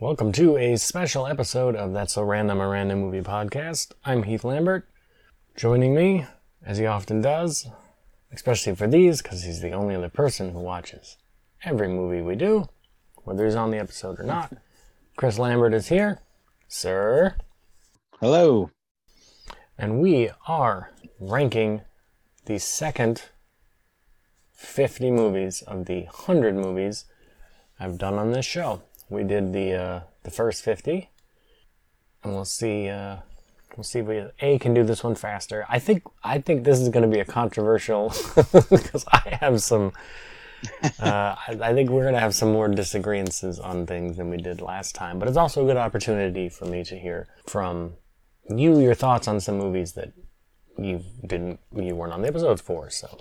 Welcome to a special episode of That's So Random, a Random Movie Podcast. I'm Heath Lambert. Joining me, as he often does, especially for these, because he's the only other person who watches every movie we do, whether he's on the episode or not. Chris Lambert is here. Sir. Hello. And we are ranking the second 50 movies of the 100 movies I've done on this show. We did the uh, the first 50, and we'll see. Uh, we'll see if we a can do this one faster. I think I think this is going to be a controversial because I have some. Uh, I, I think we're going to have some more disagreements on things than we did last time, but it's also a good opportunity for me to hear from you your thoughts on some movies that you didn't you weren't on the episodes for. So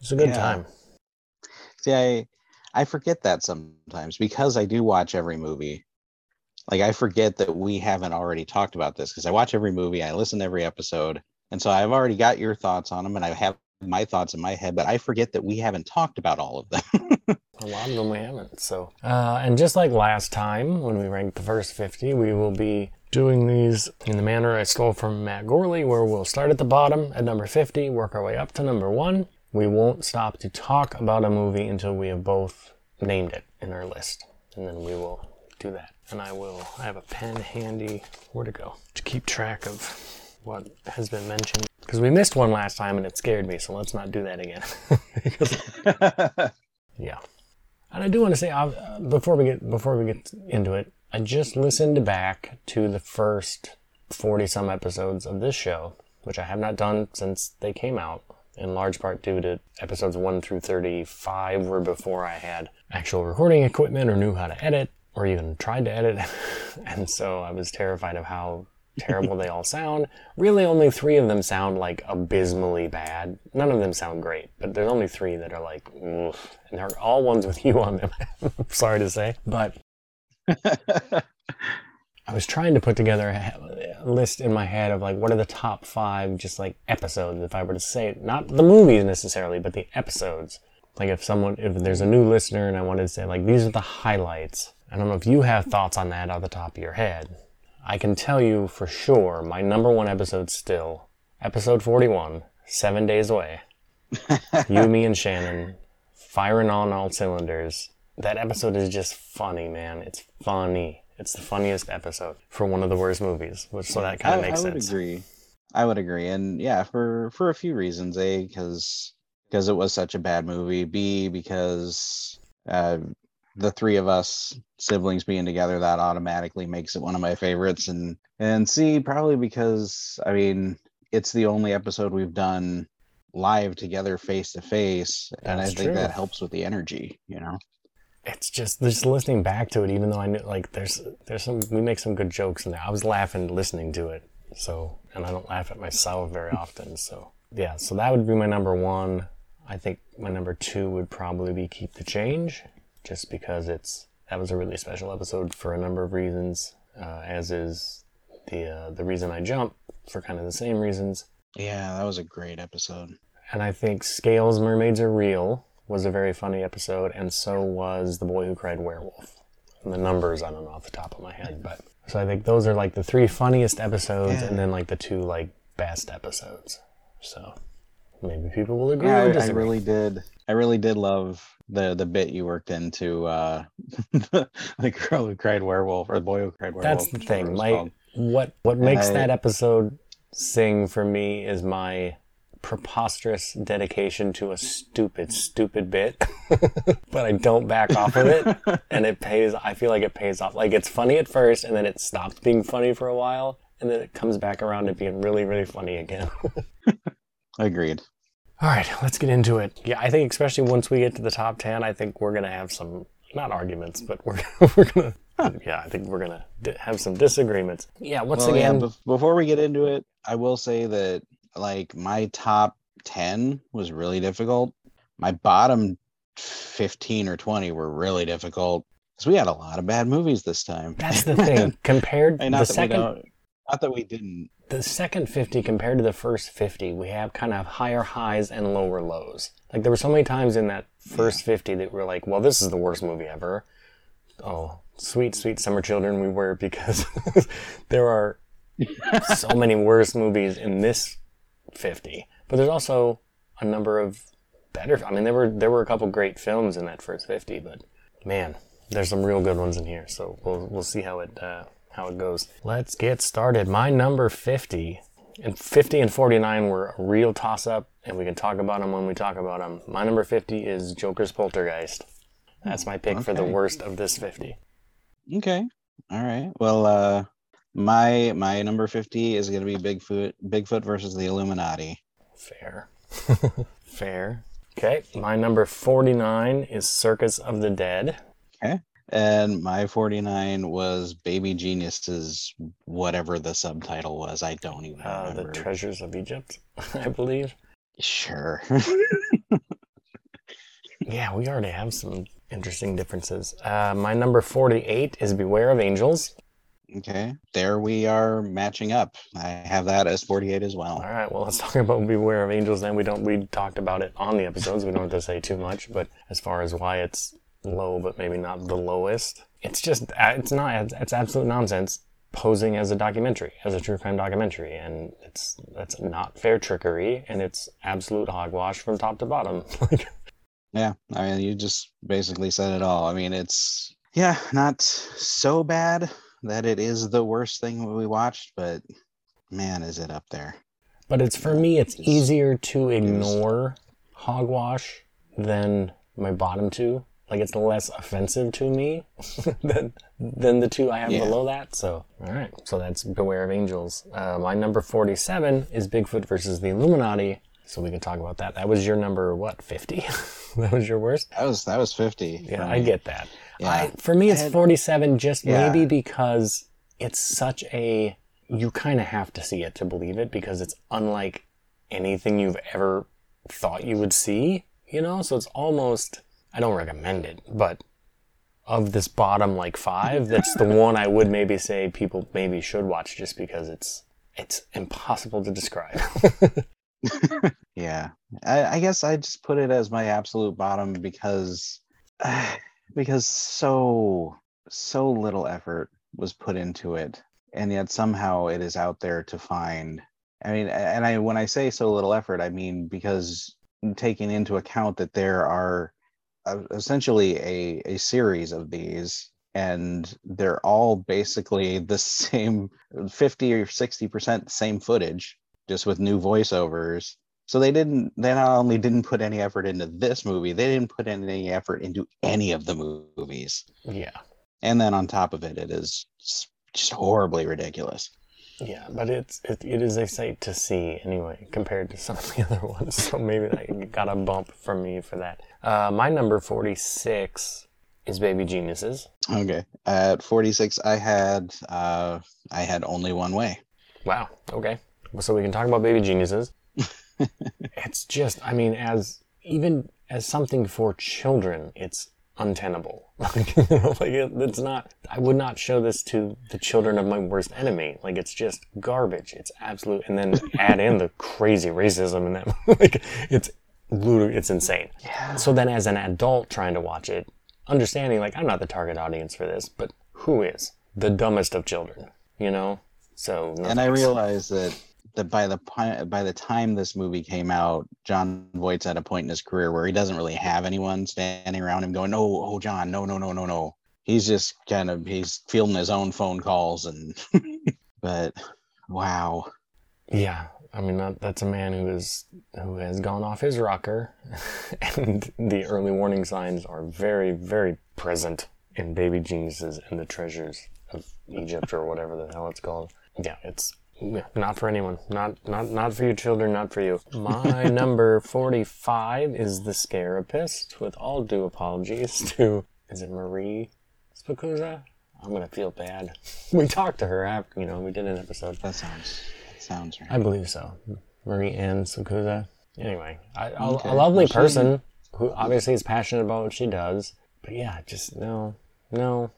it's a good Yeah. time. See, I I forget that sometimes because I do watch every movie. Like I forget that we haven't already talked about this because I watch every movie, I listen to every episode, and so I've already got your thoughts on them, and I have my thoughts in my head, but I forget that we haven't talked about all of them. A lot of them we haven't. So, uh, and just like last time when we ranked the first 50, we will be doing these in the manner I stole from Matt Gourley, where we'll start at the bottom at number 50, work our way up to number one. We won't stop to talk about a movie until we have both named it in our list, and then we will do that. And I will. I have a pen handy. Where to go to keep track of what has been mentioned because we missed one last time and it scared me. So let's not do that again. because yeah. And I do want to say uh, before we get before we get into it, I just listened back to the first forty some episodes of this show, which I have not done since they came out. In large part due to episodes one through thirty-five were before I had actual recording equipment or knew how to edit or even tried to edit, and so I was terrified of how terrible they all sound. Really, only three of them sound like abysmally bad. None of them sound great, but there's only three that are like, and they're all ones with you on them. Sorry to say, but I was trying to put together a, list in my head of like what are the top five just like episodes if I were to say not the movies necessarily, but the episodes. Like if someone if there's a new listener and I wanted to say like these are the highlights. I don't know if you have thoughts on that off the top of your head. I can tell you for sure my number one episode still episode 41, seven days away. you, me, and Shannon firing on all cylinders. That episode is just funny, man. It's funny. It's the funniest episode for one of the worst movies, which so that kind of makes I would sense. agree. I would agree, and yeah, for for a few reasons. A because because it was such a bad movie. B because uh, the three of us siblings being together that automatically makes it one of my favorites, and and C probably because I mean it's the only episode we've done live together face to face, and I think true. that helps with the energy. You know. It's just just listening back to it, even though I knew like there's there's some we make some good jokes in there. I was laughing listening to it, so and I don't laugh at myself very often. So yeah, so that would be my number one. I think my number two would probably be Keep the Change, just because it's that was a really special episode for a number of reasons, uh, as is the uh, the reason I jump for kind of the same reasons. Yeah, that was a great episode. And I think Scales Mermaids Are Real was a very funny episode, and so was The Boy Who Cried Werewolf. And the numbers I don't know off the top of my head, but so I think those are like the three funniest episodes, Yeah. and then like the two like best episodes. So maybe people will agree. Yeah, I, I really did. I really did love the the bit you worked into uh the girl who cried werewolf or the boy who cried werewolf. That's the thing. My called. what what makes I- that episode sing for me is my preposterous dedication to a stupid, stupid bit, but I don't back off of it, and it pays. I feel like it pays off. Like it's funny at first, and then it stops being funny for a while, and then it comes back around to being really, really funny again. Agreed. All right, let's get into it. Yeah, I think especially once we get to the top ten, I think we're gonna have some not arguments, but we're we're gonna. Yeah, I think we're gonna have some disagreements. Yeah, once Well, yeah, again, bef- before we get into it, I will say that like my top 10 was really difficult. My bottom 15 or 20 were really difficult because we had a lot of bad movies this time. That's the thing. Compared And the not second, don't, that we didn't. the second fifty compared to the first fifty, we have kind of higher highs and lower lows. Like there were so many times in that first fifty that we're like, "Well, this is the worst movie ever," oh, sweet, sweet summer children we were because there are so many worse movies in this 50. But there's also a number of better. I mean, there were there were a couple great films in that first 50, but man, there's some real good ones in here. So we'll we'll see how it uh, how it goes. Let's get started. My number 50 and 50 and 49 were a real toss up, and we can talk about them when we talk about them. My number 50 is Joker's Poltergeist. That's my pick okay. for the worst of this 50. Okay. All right. Well, uh, my my number 50 is going to be Bigfoot Bigfoot versus the Illuminati. Fair. Fair. Okay. My number 49 is Circus of the Dead. Okay. And my 49 was Baby Geniuses, whatever the subtitle was. I don't even uh, remember. The Treasures of Egypt, I believe. Sure. yeah, we already have some interesting differences. Uh, my number 48 is Beware of Angels. Okay, there we are matching up. I have that as 48 as well. All right, well, let's talk about Beware of Angels then. We don't we talked about it on the episodes. We don't have to say too much, but as far as why it's low, but maybe not the lowest, it's just uh, it's not it's absolute nonsense posing as a documentary, as a true crime documentary, and it's that's not fair trickery, and it's absolute hogwash from top to bottom. like yeah, I mean, you just basically said it all. I mean, it's yeah, not so bad that it is the worst thing we watched, but man, is it up there. But it's for me, it's easier to ignore hogwash than my bottom two. Like it's less offensive to me than than the two I have yeah. below that. So all right, so that's Beware of Angels. Uh, my number forty-seven is Bigfoot versus the Illuminati. So we can talk about that. That was your number what? Fifty? that was your worst. That was that was fifty. Yeah, I get that. Yeah. I, for me, it's had, 47 just yeah. maybe because it's such a, you kind of have to see it to believe it because it's unlike anything you've ever thought you would see, you know? So it's almost, I don't recommend it, but of this bottom like five, that's the one I would maybe say people maybe should watch just because it's, it's impossible to describe. yeah. I, I, guess I just put it as my absolute bottom because because so so little effort was put into it and yet somehow it is out there to find i mean and i when i say so little effort i mean because taking into account that there are uh, essentially a, a series of these and they're all basically the same 50 or 60 percent same footage just with new voiceovers so they didn't. They not only didn't put any effort into this movie, they didn't put any effort into any of the movies. Yeah. And then on top of it, it is just horribly ridiculous. Yeah, but it's it, it is a sight to see anyway compared to some of the other ones. So maybe that got a bump from me for that. Uh, my number forty six is Baby Geniuses. Okay, at forty six, I had uh, I had only one way. Wow. Okay, so we can talk about Baby Geniuses it's just, I mean, as even as something for children, it's untenable. like, it, it's not, I would not show this to the children of my worst enemy. Like, it's just garbage. It's absolute, and then add in the crazy racism in that. like, it's literally, it's insane. Yeah. So then as an adult trying to watch it, understanding, like, I'm not the target audience for this, but who is? The dumbest of children, you know? So, no and thanks. I realize that that by the by the time this movie came out, Jon Voight's at a point in his career where he doesn't really have anyone standing around him going, "No, oh John, no, no, no, no, no." He's just kind of he's fielding his own phone calls and. but, wow. Yeah, I mean that, that's a man who is who has gone off his rocker, and the early warning signs are very very present in Baby Geniuses and the Treasures of Egypt or whatever the hell it's called. Yeah, it's not for anyone. Not not not for your children. Not for you. My number forty-five is the Scarapist. With all due apologies to is it Marie Spicuzza? I'm gonna feel bad. We talked to her after you know we did an episode. That sounds that sounds right. I believe so. Marie Ann Spicuzza. Anyway, I, okay. a, lovely person who obviously is passionate about what she does. But yeah, just no, no,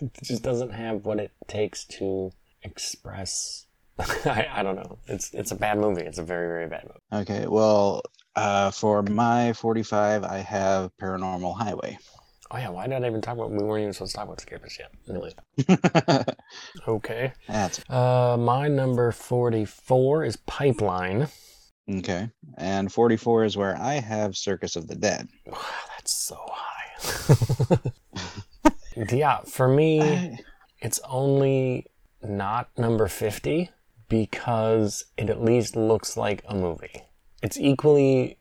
it just doesn't have what it takes to express I, I don't know. It's it's a bad movie. It's a very very bad movie. Okay, well, uh, for my 45, I have Paranormal Highway. Oh yeah, why did I even talk about? We weren't even supposed to talk about Scarecrow yet. Anyways, okay. That's Uh, my number forty-four is Pipeline. okay. And 44 is where I have Circus of the Dead. Wow, that's so high. yeah, for me, I- it's only not number 50 because it at least looks like a movie. It's equally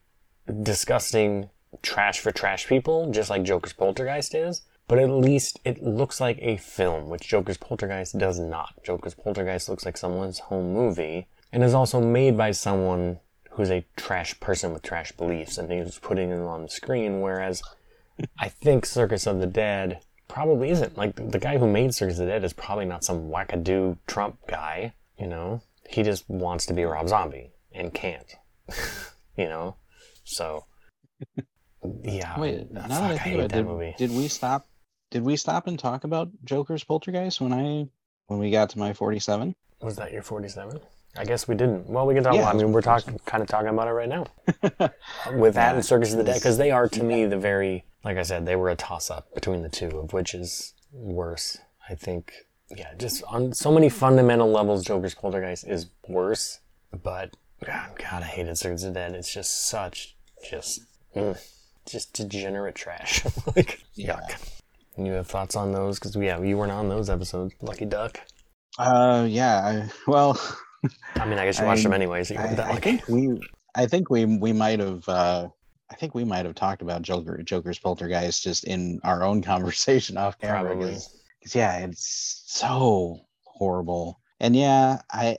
disgusting trash for trash people, just like Joker's Poltergeist is, but at least it looks like a film, which Joker's Poltergeist does not. Joker's Poltergeist looks like someone's home movie and is also made by someone who's a trash person with trash beliefs and he's putting it on the screen, whereas I think Circus of the Dead probably isn't. Like the guy who made Circus of the Dead is probably not some wackadoo Trump guy, you know? He just wants to be Rob Zombie and can't. you know? So yeah. Wait, now that I think hate about that did, movie. did we stop? Did we stop and talk about Joker's Poltergeist when I when we got to my 47? Was that your 47? I guess we didn't. Well, we can talk Yeah, about. I mean, we're talking, kind of talking about it right now. With that and Circus of the Dead, because they are to me the very, like I said, they were a toss-up between the two of which is worse. I think, yeah, just on so many fundamental levels, Joker's Poltergeist is worse. But God, God I hated Circus of Dead. It's just such, just, mm, just degenerate trash. like, Yeah. yuck. You have thoughts on those? Because yeah, you weren't on those episodes. Lucky duck. Uh, yeah. I, well, I mean, I guess you watched I- them anyway, so you I, that lucky. think we, I think we we might have. Uh, I think we might have talked about Joker Joker's Poltergeist just in our own conversation off camera. Probably. Because yeah, it's so horrible. And yeah, I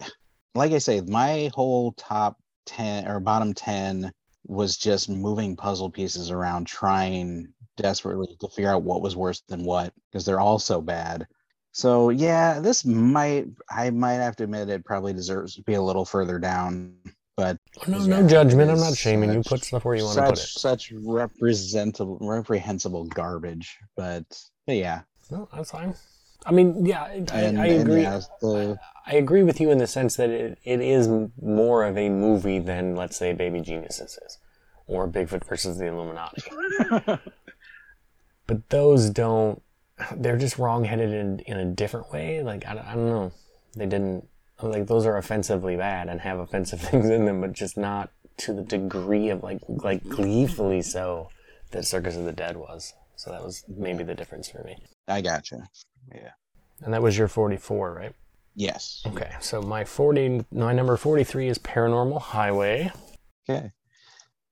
like I say, my whole top ten or bottom ten was just moving puzzle pieces around, trying desperately to figure out what was worse than what, because they're all so bad. So yeah, this might I might have to admit it probably deserves to be a little further down. But oh, No, Yeah, no judgment. I'm not shaming you. Put stuff where you want to put such it. such representable reprehensible garbage. But, but yeah. No, that's fine. I mean, yeah, I, And, I agree. the, I agree with you in the sense that it, it is more of a movie than, let's say, Baby Geniuses is, or Bigfoot versus the Illuminati. but those don't. They're just wrong-headed in, in a different way. Like I, I don't know. They didn't like those are offensively bad and have offensive things in them, but just not to the degree of like like gleefully so that Circus of the Dead was. So that was maybe the difference for me. I gotcha. Yeah. And that was your 44, right? Yes. Okay, so my 40, my number 43 is Paranormal Highway. Okay.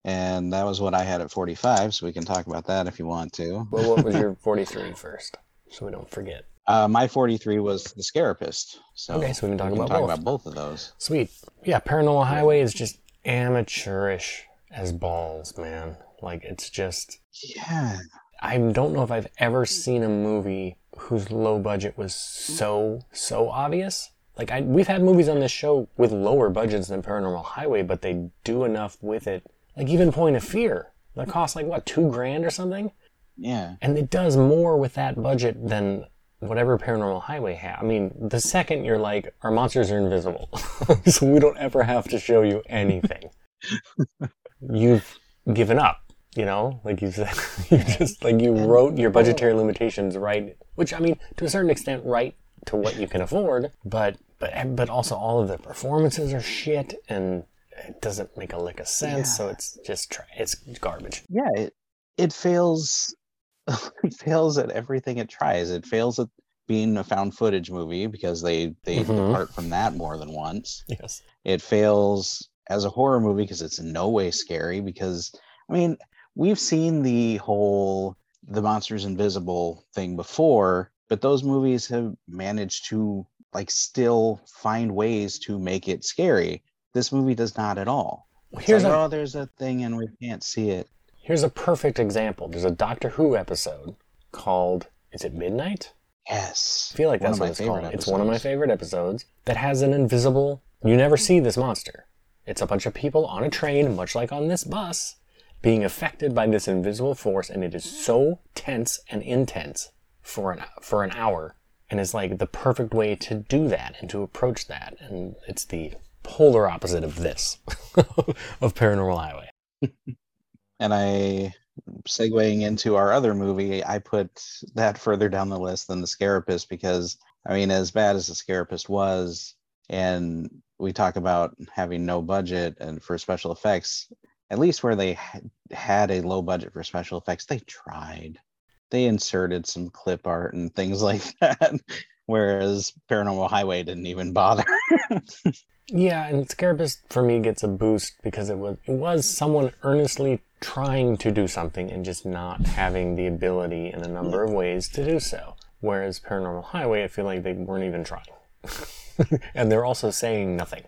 And that was what I had at 45, so we can talk about that if you want to. Well, what was your 43 first? So we don't forget. Uh, my 43 was The Scarapist. So Okay, so we can talk we can about talk both. about both of those. Sweet. Yeah, Paranormal Highway is just amateurish as balls, man. Like, it's just. Yeah. I don't know if I've ever seen a movie whose low budget was so, so obvious. Like, I, we've had movies on this show with lower budgets than Paranormal Highway, but they do enough with it. Like, even Point of Fear. That costs, like, what, two grand or something? Yeah. And it does more with that budget than whatever Paranormal Highway had. I mean, the second you're like, our monsters are invisible, so we don't ever have to show you anything. You've given up, you know? Like you said, you just, like, you wrote your budgetary limitations right, which, I mean, to a certain extent, right to what you can afford, but, but, but also all of the performances are shit and it doesn't make a lick of sense, so it's just, tra- it's garbage. Yeah. It, it fails. it fails at everything it tries. It fails at being a found footage movie because they they Mhm. depart from that more than once. Yes. It fails as a horror movie because it's in no way scary. Because I mean, we've seen the whole the monsters invisible thing before, but those movies have managed to like still find ways to make it scary. This movie does not at all. It's Here's like, a, oh, there's a thing and we can't see it. Here's a perfect example. There's a Doctor Who episode called Is it Midnight? Yes. I feel like One that's what it's called. favorite It's one of my favorite episodes that has an invisible you never see this monster. It's a bunch of people on a train, much like on this bus, being affected by this invisible force, and it is so tense and intense for an for an hour. And it's like the perfect way to do that and to approach that. And it's the polar opposite of this, of Paranormal Highway. and I segueing into our other movie, I put that further down the list than the Scarapist because I mean, as bad as the Scarapist was, and we talk about having no budget and for special effects, at least where they had a low budget for special effects, they tried. They inserted some clip art and things like that, whereas Paranormal Highway didn't even bother. yeah, and Scarapist for me gets a boost because it was it was someone earnestly trying to do something and just not having the ability in a number of ways to do so. Whereas Paranormal Highway, I feel like they weren't even trying. and they're also saying nothing.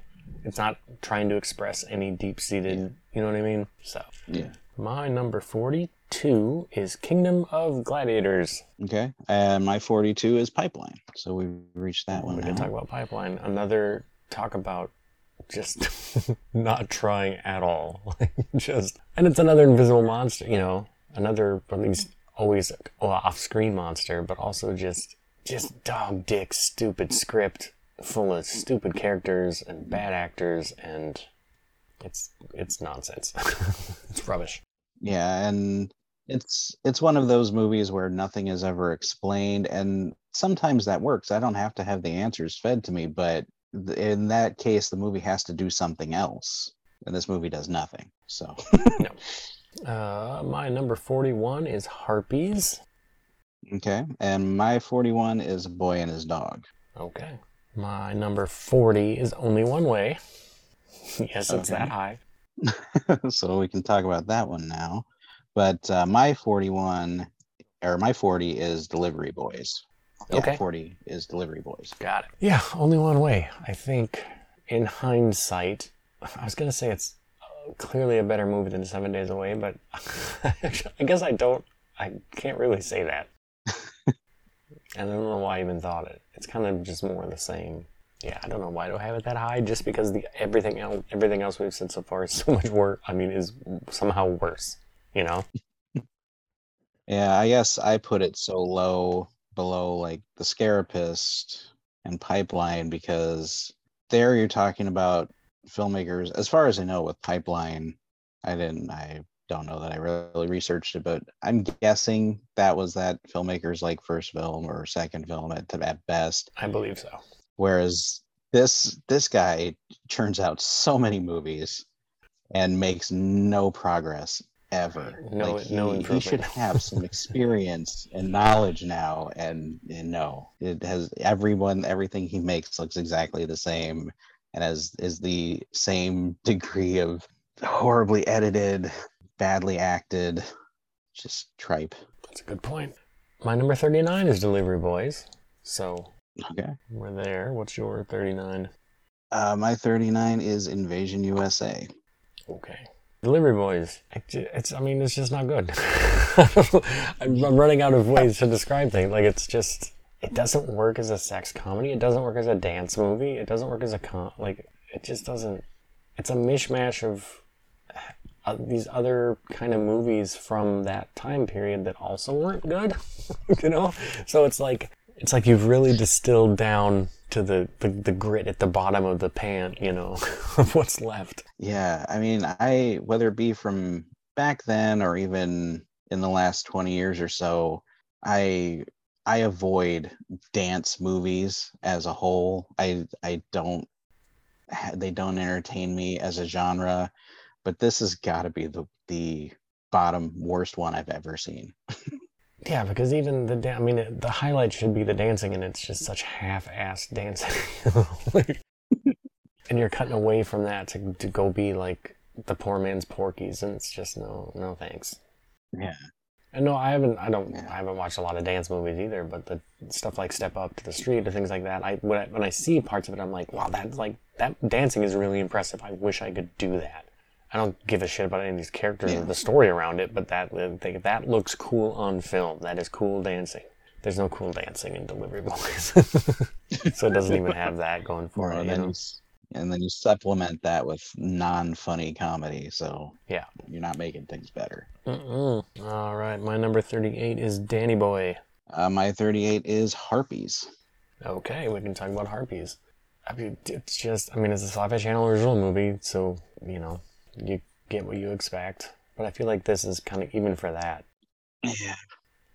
It's not trying to express any deep seated, you know what I mean? So, yeah. My number 42 is Kingdom of Gladiators. Okay. And my 42 is Pipeline. So we reached that one. We can talk about Pipeline. Another talk about just not trying at all. just, and it's another invisible monster, you know, another, at least always off-screen monster, but also just just dog dick stupid script full of stupid characters and bad actors and it's it's nonsense. it's rubbish. Yeah, and it's it's one of those movies where nothing is ever explained and sometimes that works. I don't have to have the answers fed to me, but in that case the movie has to do something else. And this movie does nothing. So no. Uh, my number 41 is Harpies. Okay. And my 41 is Boy and His Dog. Okay. My number 40 is Only One Way. yes, it's that high. so we can talk about that one now. But uh, my 41, or my 40 is Delivery Boys. Yeah, okay. 40 is Delivery Boys. Got it. Yeah, Only One Way. I think in hindsight, I was going to say it's clearly a better movie than Seven Days Away, but I guess I don't. I can't really say that. I don't know why I even thought it. It's kind of just more of the same. Yeah, I don't know why do I have it that high. Just because the everything else, everything else we've said so far is so much worse. I mean, is somehow worse. You know. yeah, I guess I put it so low below like the Scarapist and Pipeline because there you're talking about filmmakers, as far as I know, with Pipeline, I didn't, I don't know that I really researched it, but I'm guessing that was that filmmaker's like first film or second film at, at best. I believe so. Whereas this this guy churns out so many movies and makes no progress ever. No, like he, no He should have some experience and knowledge now, and, and no, it has everyone. Everything he makes looks exactly the same and as is the same degree of horribly edited, badly acted, just tripe. That's a good point. My number 39 is Delivery Boys. So okay. we're there. What's your 39? Uh, my 39 is Invasion USA. Okay. Delivery Boys. It's, I mean, it's just not good. I'm running out of ways to describe things. Like, it's just, it doesn't work as a sex comedy. It doesn't work as a dance movie. It doesn't work as a con. Like it just doesn't. It's a mishmash of uh, these other kind of movies from that time period that also weren't good. you know, so it's like it's like you've really distilled down to the, the, the grit at the bottom of the pan. You know, of what's left. Yeah, I mean, I whether it be from back then or even in the last 20 years or so i I avoid dance movies as a whole. I I don't they don't entertain me as a genre, but this has got to be the the bottom worst one I've ever seen. yeah, because even the da- I mean the highlight should be the dancing, and it's just such half-assed dancing. and you're cutting away from that to to go be like the poor man's Porky's, and it's just no no thanks. Yeah. And no, I haven't. I don't. I haven't watched a lot of dance movies either. But the stuff like Step Up to the Street or things like that. I when, I when I see parts of it, I'm like, wow, that's like that dancing is really impressive. I wish I could do that. I don't give a shit about any of these characters yeah. or the story around it, but that that looks cool on film. That is cool dancing. There's no cool dancing in Delivery Boys, so it doesn't even have that going for it. You and then you supplement that with non-funny comedy so yeah you're not making things better all right my number 38 is danny boy uh, my 38 is harpies okay we can talk about harpies i mean it's just i mean it's a sci-fi channel original movie so you know you get what you expect but I feel like this is kind of even for that. Yeah.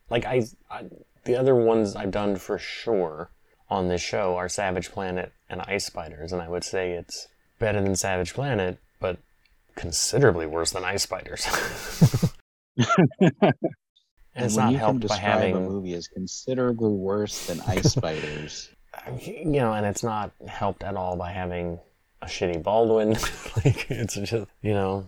Like I, I, the other ones I've done for sure on this show are Savage Planet and Ice Spiders, and I would say it's better than Savage Planet, but considerably worse than Ice Spiders. and it's when not you can helped by describe having a movie as considerably worse than Ice Spiders. you know, and it's not helped at all by having a shitty Baldwin. like it's just you know,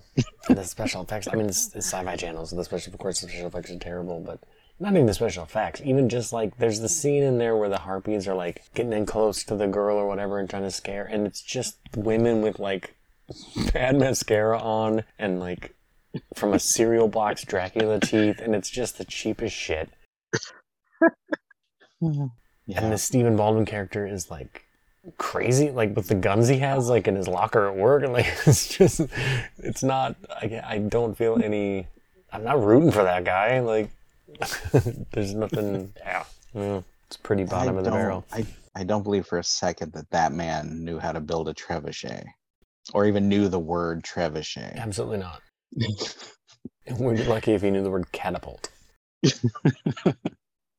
the special effects. I mean, it's, it's Sci-Fi channels. so the special, of course, the special effects are terrible. But not even the special effects. Even just like there's the scene in there where the harpies are like getting in close to the girl or whatever and trying to scare, and it's just women with like bad mascara on and like from a cereal box Dracula teeth, and it's just the cheapest shit. And the Stephen Baldwin character is like crazy, like with the guns he has, like in his locker at work, and like it's just, it's not. I, I don't feel any. I'm not rooting for that guy. Like, there's nothing. Yeah, mm, it's pretty bottom I of the barrel. I, I don't believe for a second that that man knew how to build a trebuchet or even knew the word trebuchet. Absolutely not. We'd be lucky if he knew the word catapult.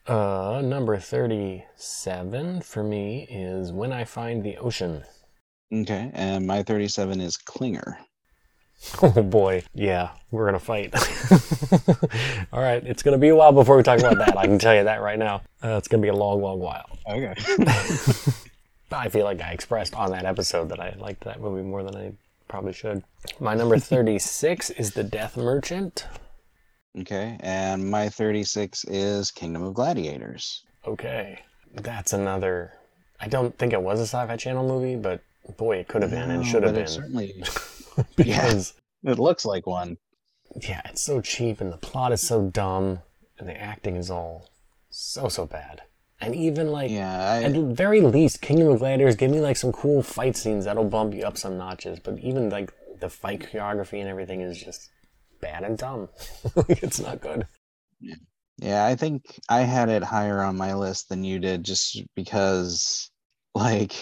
Uh, number thirty-seven for me is when I find the ocean. okay, and my 37 is Klinger. Oh boy, yeah, we're gonna fight. All right, it's gonna be a while before we talk about that. I can tell you that right now. Uh, it's gonna be a long, long while. Okay. I feel like I expressed on that episode that I liked that movie more than I probably should. My number thirty-six is The Death Merchant. Okay, and my 36 is Kingdom of Gladiators. Okay, that's another. I don't think it was a Sci-Fi Channel movie, but boy, it could have been and should have but been it certainly because it looks like one. yeah, it's so cheap and the plot is so dumb and the acting is all so so bad. And even like Yeah, I, at the very least, Kingdom of Gladiators give me like some cool fight scenes that'll bump you up some notches. But even like the fight choreography and everything is just bad and dumb. it's not good. Yeah, I think I had it higher on my list than you did just because, like,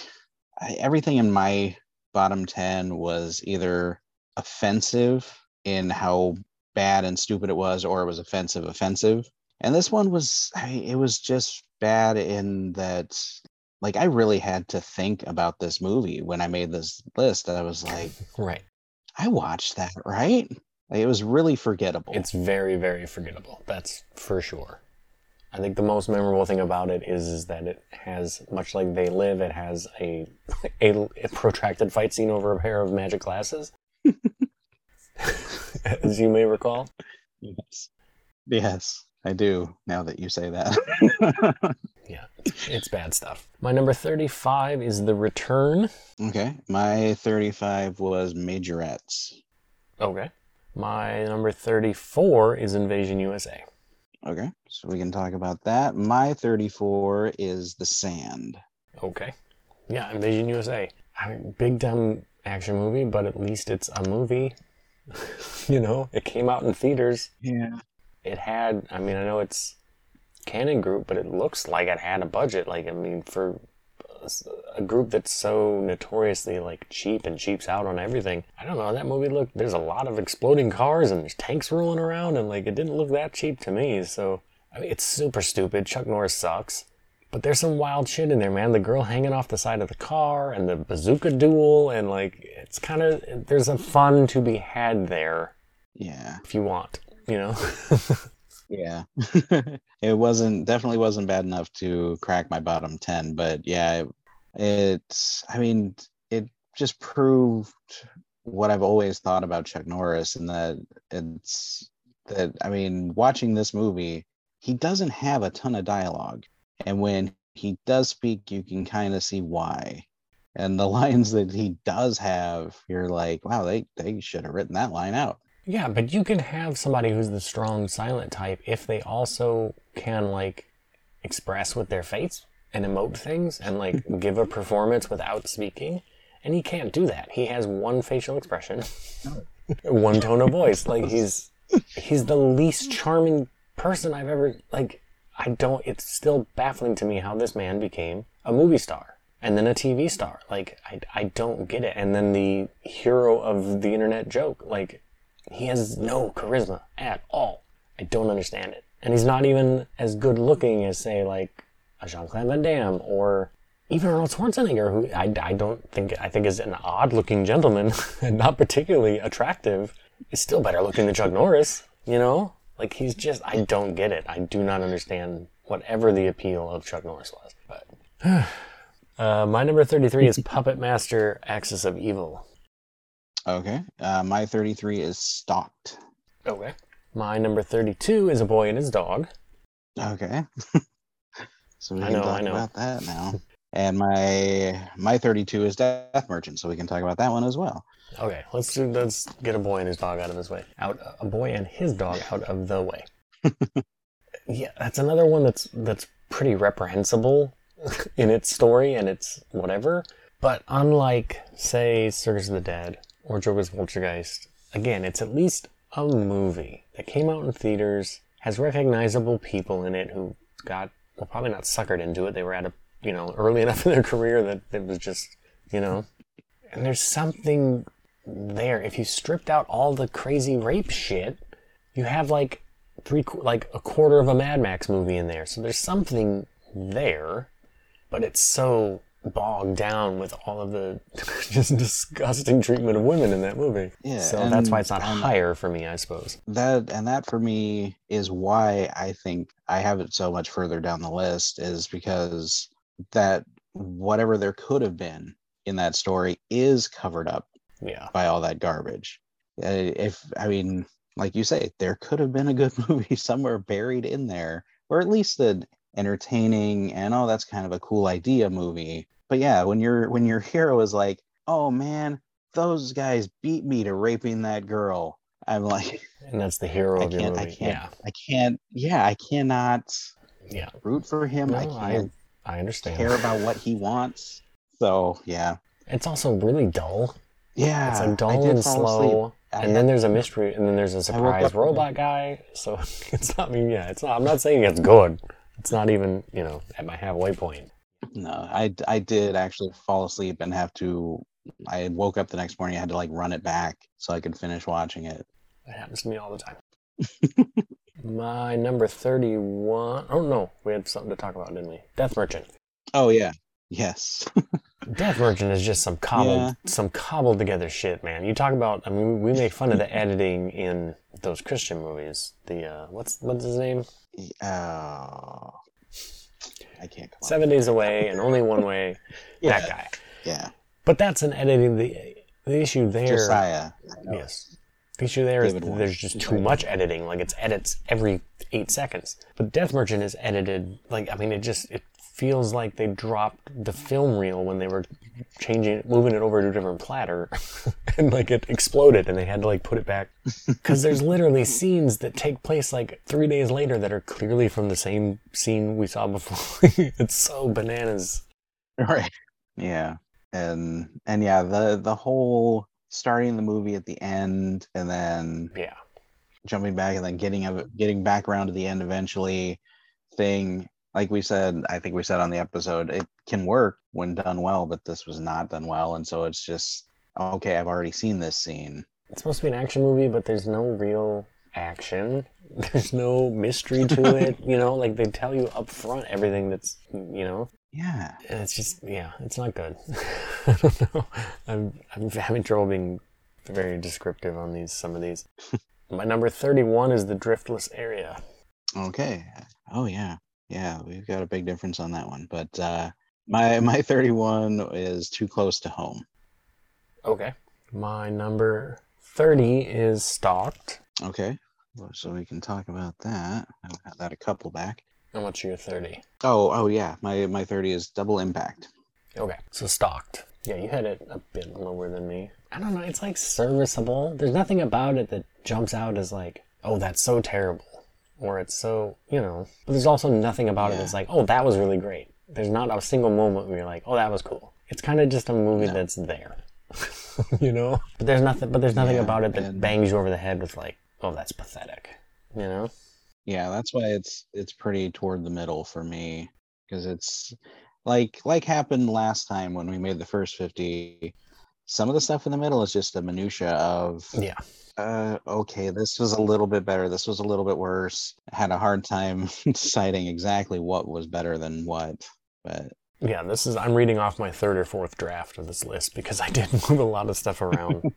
I, everything in my bottom 10 was either offensive in how bad and stupid it was, or it was offensive, offensive. And this one was, I, it was just bad in that, like, I really had to think about this movie when I made this list. I was like, Right. I watched that, right? Like, it was really forgettable. It's very very forgettable. That's for sure. I think the most memorable thing about it is, is that it has much like They Live. It has a, a a protracted fight scene over a pair of magic glasses, as you may recall. Yes. Yes, I do now that you say that. Yeah, it's bad stuff. My number 35 is The Return. okay. My 35 was Majorettes. Okay. My number 34 is Invasion USA. Okay. So we can talk about that. My 34 is The Sand. Okay. Yeah, Invasion USA. I mean, big dumb action movie, but at least it's a movie. you know, it came out in theaters. Yeah. It had, I mean, I know it's Cannon Group, but it looks like it had a budget. Like, I mean, for a group that's so notoriously like cheap and cheaps out on everything. I don't know. That movie looked. There's a lot of exploding cars and there's tanks rolling around, and like it didn't look that cheap to me. So I mean, it's super stupid. Chuck Norris sucks. But there's some wild shit in there, man. The girl hanging off the side of the car and the bazooka duel, and like it's kind of there's a fun to be had there Yeah. if you want, you know. Yeah. it wasn't definitely wasn't bad enough to crack my bottom 10, but yeah, it, it's I mean, it just proved what I've always thought about Chuck Norris and that it's that I mean, watching this movie, he doesn't have a ton of dialogue. And when he does speak, you can kind of see why. And the lines that he does have, you're like, wow, they, they should have written that line out. Yeah, but you can have somebody who's the strong silent type if they also can like express with their face and emote things and like give a performance without speaking. And he can't do that. He has one facial expression, one tone of voice. Like he's he's the least charming person I've ever like I don't it's still baffling to me how this man became a movie star and then a TV star. Like I I don't get it. And then the hero of the internet joke like he has no charisma at all. I don't understand it. And he's not even as good looking as, say, like a Jean Claude Van Damme or even Arnold Schwarzenegger, who I, I don't think, I think is an odd looking gentleman and not particularly attractive, is still better looking than Chuck Norris, you know? Like he's just, I don't get it. I do not understand whatever the appeal of Chuck Norris was. But uh, my number 33 is Puppet Master Axis of Evil. Okay. Uh, my 33 is Stalked. Okay. My number 32 is A Boy and His Dog. Okay. so we I can know, talk I know. about that now. And my my 32 is Death Merchant, so we can talk about that one as well. Okay, let's do, let's get A Boy and His Dog out of his way. Out A Boy and His Dog out of the way. yeah, that's another one that's that's pretty reprehensible in its story and its whatever. But unlike, say, Circus of the Dead or Joker's Poltergeist, again, it's at least a movie that came out in theaters, has recognizable people in it who got, well, probably not suckered into it. They were at a, you know, early enough in their career that it was just, you know. And there's something there. If you stripped out all the crazy rape shit, you have like three, like a quarter of a Mad Max movie in there. So there's something there, but it's so bogged down with all of the just disgusting treatment of women in that movie. Yeah, So that's why it's not higher for me, I suppose. That and that for me is why I think I have it so much further down the list is because that whatever there could have been in that story is covered up Yeah. by all that garbage. If I mean, like you say, there could have been a good movie somewhere buried in there, or at least an entertaining and oh, that's kind of a cool idea movie. But yeah, when your when your hero is like, oh man, those guys beat me to raping that girl, I'm like, And that's the hero I of your can't, I movie. can't, Yeah. I can't, yeah, I cannot Yeah. root for him. I No, I, can't I understand. care about what he wants. So yeah, It's also really dull. yeah, It's like dull and slow. I and then there's a mystery, and then there's a surprise robot guy. So it's not. I mean, yeah, it's not. I'm not saying it's good. It's not even, you know, at my halfway point. No, I I did actually fall asleep and have to. I woke up the next morning. I had to like run it back so I could finish watching it. It happens to me all the time. my number 31. Oh no, we had something to talk about, didn't we? Death Merchant. Oh yeah, yes, Death Merchant is just some cobbled, Yeah. some cobbled together shit, man. You talk about. I mean, we make fun of the editing in those Christian movies. The uh, what's what's his name? oh, I can't come. Seven Days Away and Only One Way. Yeah, That guy. yeah, But that's an editing. The the issue there. Josiah. Yes. The issue there is David that Warren. there's just too much editing. Like it's edits every eight seconds. But Death Merchant is edited like I mean it just it feels like they dropped the film reel when they were changing it, moving it over to a different platter, and like it exploded and they had to like put it back because there's literally scenes that take place like three days later that are clearly from the same scene we saw before. it's so bananas. Right. Yeah. And and yeah, the the whole starting the movie at the end and then Yeah. jumping back and then getting of getting back around to the end eventually thing like we said i think we said on the episode it can work when done well but this was not done well and so it's just okay i've already seen this scene It's supposed to be an action movie, but there's no real action. There's no mystery to it. You know, like they tell you up front everything that's, you know, yeah and it's just, yeah, it's not good. I don't know. I'm, I'm having trouble being very descriptive on these, some of these. My number 31 is the driftless area. okay oh yeah yeah we've got a big difference on that one but uh my my 31 is too close to home Okay. My number 30 is stalked. okay well, so we can talk about that i've had that a couple back And what's your 30? oh oh yeah my my 30 is double impact Okay, so stalked. Yeah, you had it a bit lower than me. I don't know, it's like serviceable. There's nothing about it that jumps out as like, oh, that's so terrible. Or it's so, you know. But there's also nothing about it that's like, oh, that was really great. There's not a single moment where you're like, oh, that was cool. It's kind of just a movie No. that's there. you know? But there's nothing but there's nothing Yeah, about it that and- bangs you over the head with like, oh, that's pathetic. You know? yeah that's why it's it's pretty toward the middle for me because it's like like happened last time when we made the first 50 some of the stuff in the middle is just a minutia of Yeah. uh, okay, this was a little bit better. This was a little bit worse. Had a hard time deciding exactly what was better than what. But Yeah, this is I'm reading off my third or fourth draft of this list because I did move a lot of stuff around.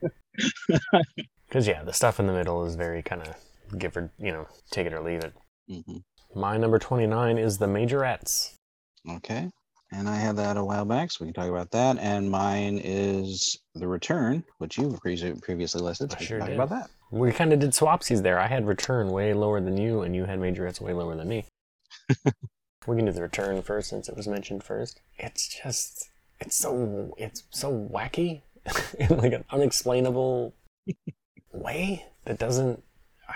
Because yeah, the stuff in the middle is very kind of give or you know take it or leave it. mhm. My number twenty nine is the Majorettes. okay. And I had that a while back, so we can talk about that. And mine is The Return, which you pre- previously listed. So I we sure talk did. about that. We kind of did swapsies there. I had Return way lower than you, and you had Majorettes way lower than me. we can do the Return first since it was mentioned first. It's just it's so it's so wacky in like an unexplainable way that doesn't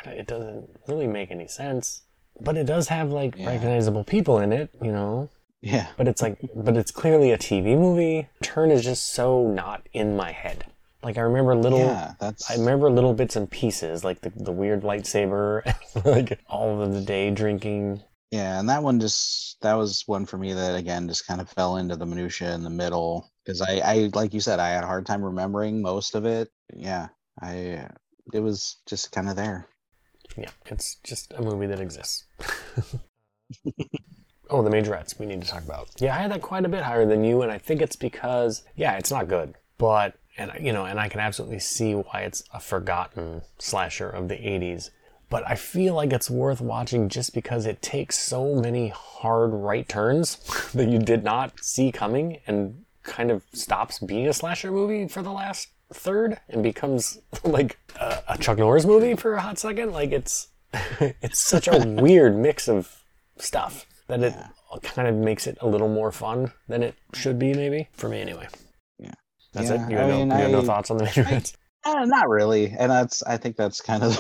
it doesn't really make any sense. But it does have like Yeah. recognizable people in it, you know. Yeah. But it's like, but it's clearly a TV movie. Turn is just so not in my head. Like I remember little, yeah, that's I remember little bits and pieces, like the, the weird lightsaber, like all of the day drinking. Yeah, and that one just that was one for me that again just kind of fell into the minutia in the middle because I, I like you said I had a hard time remembering most of it. Yeah, I it was just kind of there. Yeah, it's just a movie that exists. oh, the Majorettes we need to talk about. Yeah, I had that quite a bit higher than you, and I think it's because yeah, it's not good, but and you know, and I can absolutely see why it's a forgotten slasher of the '80s. But I feel like it's worth watching just because it takes so many hard right turns that you did not see coming, and kind of stops being a slasher movie for the last third and becomes like a, a Chuck Norris movie for a hot second. Like it's it's such a weird mix of stuff that it kind of makes it a little more fun than it should be, maybe for me anyway. Yeah. that's Yeah, it. You I have, no, mean, you have no thoughts on the Majorettes? Uh, not really, and that's I think that's kind of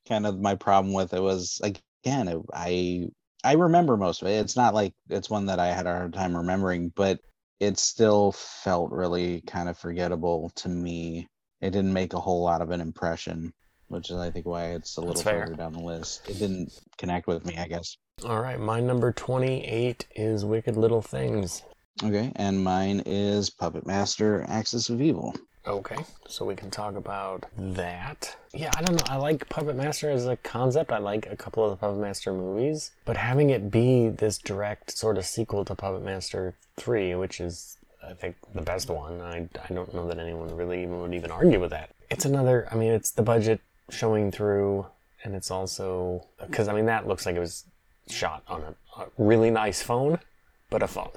kind of my problem with it was again it, I I remember most of it. It's not like it's one that I had a hard time remembering, but it still felt really kind of forgettable to me. It didn't make a whole lot of an impression, which is I think why it's a little further down the list. It didn't connect with me, I guess. All right, my number twenty-eight is Wicked Little Things. Okay, and mine is Puppet Master: Axis of Evil. Okay, so we can talk about that. Yeah, I don't know. I like Puppet Master as a concept. I like a couple of the Puppet Master movies, but having it be this direct sort of sequel to Puppet Master 3, which is, I think, the best one, I, I don't know that anyone really even would even argue with that. It's another, I mean, it's the budget showing through, and it's also, because, I mean, that looks like it was shot on a, a really nice phone, but a phone.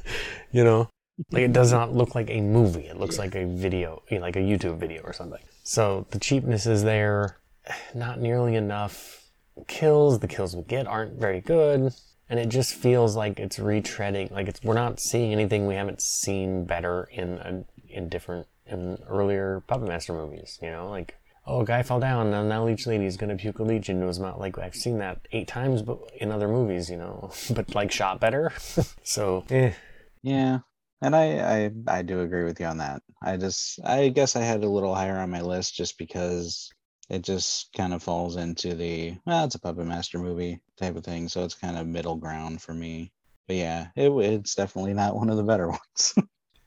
you know? Like it does not look like a movie. It looks like a video, you know, like a YouTube video or something. So the cheapness is there, not nearly enough kills. The kills we get aren't very good, and it just feels like it's retreading. Like it's we're not seeing anything we haven't seen better in a, in different in earlier Puppet Master movies. You know, like oh, a guy fell down, and now Leech Lady's gonna puke a leech into his mouth. Like I've seen that eight times, but in other movies, you know, but like shot better. so eh. Yeah, and I, I I do agree with you on that. I just I guess I had a little higher on my list just because it just kind of falls into the well, it's a Puppet Master movie type of thing, so it's kind of middle ground for me. But yeah, it, it's definitely not one of the better ones.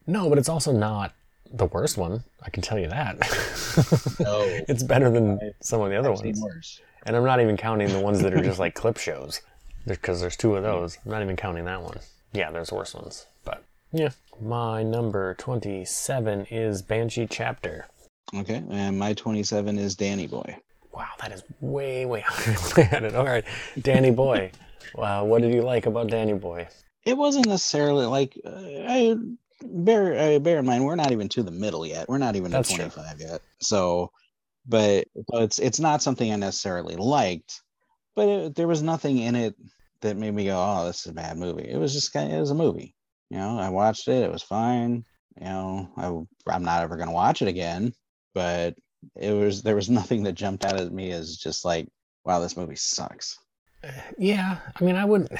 No, but it's also not the worst one. I can tell you that. No. it's better than some of the other I've ones. And I'm not even counting the ones that are just like clip shows, because there's two of those. I'm not even counting that one. Yeah, there's worse ones, but yeah. My number 27 is Banshee Chapter. Okay, and my 27 is Danny Boy. Wow, that is way, way higher than I had it. All right, Danny Boy. Wow, what did you like about Danny Boy? It wasn't necessarily like uh, I bear uh, bear in mind we're not even to the middle yet. We're not even That's at true. 25 yet. So, but so it's it's not something I necessarily liked, but it, there was nothing in it that made me go, "Oh, this is a bad movie." It was just kind of it was a movie. You know, I watched it. It was fine. You know, I I'm not ever gonna watch it again, but it was there was nothing that jumped out at me as just like, "Wow, this movie sucks." Yeah, I mean, I wouldn't.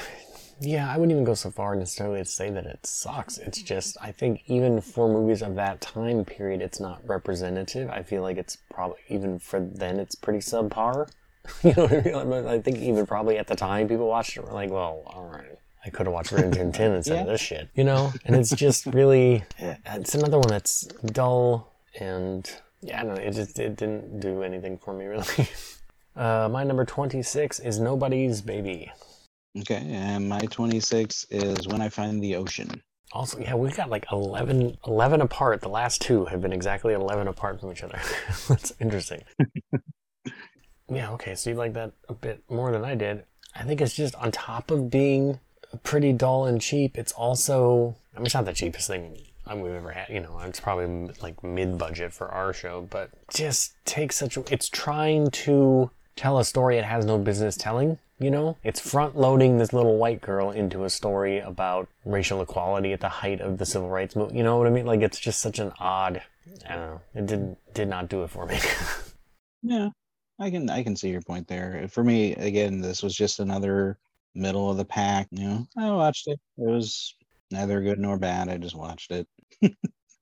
Yeah, I wouldn't even go so far necessarily to say that it sucks. It's just, I think even for movies of that time period, it's not representative. I feel like it's probably, even for then, it's pretty subpar. you know what I mean? I think even probably at the time people watched it were like, well, alright. I could have watched Rin Tin Tin instead of this shit. You know? And it's just really, it's another one that's dull and yeah, I don't know, it just it didn't do anything for me really. Uh, my number 26 is Nobody's Baby. Okay, and my 26 is When I Find the Ocean. Also, yeah, we've got like 11, 11 apart. The last two have been exactly 11 apart from each other. That's interesting. yeah, okay, so you like that a bit more than I did. I think it's just on top of being pretty dull and cheap, it's also, I mean, it's not the cheapest thing we've ever had. You know, it's probably like mid budget for our show, but just takes such a, it's trying to tell a story it has no business telling. You know, it's front loading this little white girl into a story about racial equality at the height of the civil rights movement. You know what I mean? Like it's just such an odd. I don't know. It did did not do it for me. yeah, I can I can see your point there. For me, again, this was just another middle of the pack. You know, I watched it. It was neither good nor bad. I just watched it.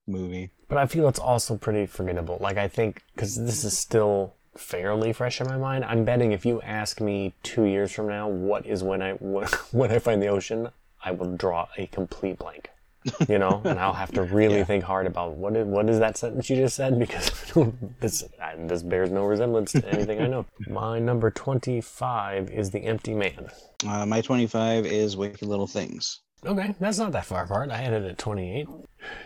Movie. But I feel it's also pretty forgettable. Like I think because this is still fairly fresh in my mind. I'm betting if you ask me two years from now, what is when I when I find the ocean, I will draw a complete blank. You know, and I'll have to really yeah. think hard about what is what is that sentence you just said because this this bears no resemblance to anything I know. My number twenty five is the Empty Man. Uh, my twenty five is Wicked Little Things. Okay, that's not that far apart. I had it at twenty eight.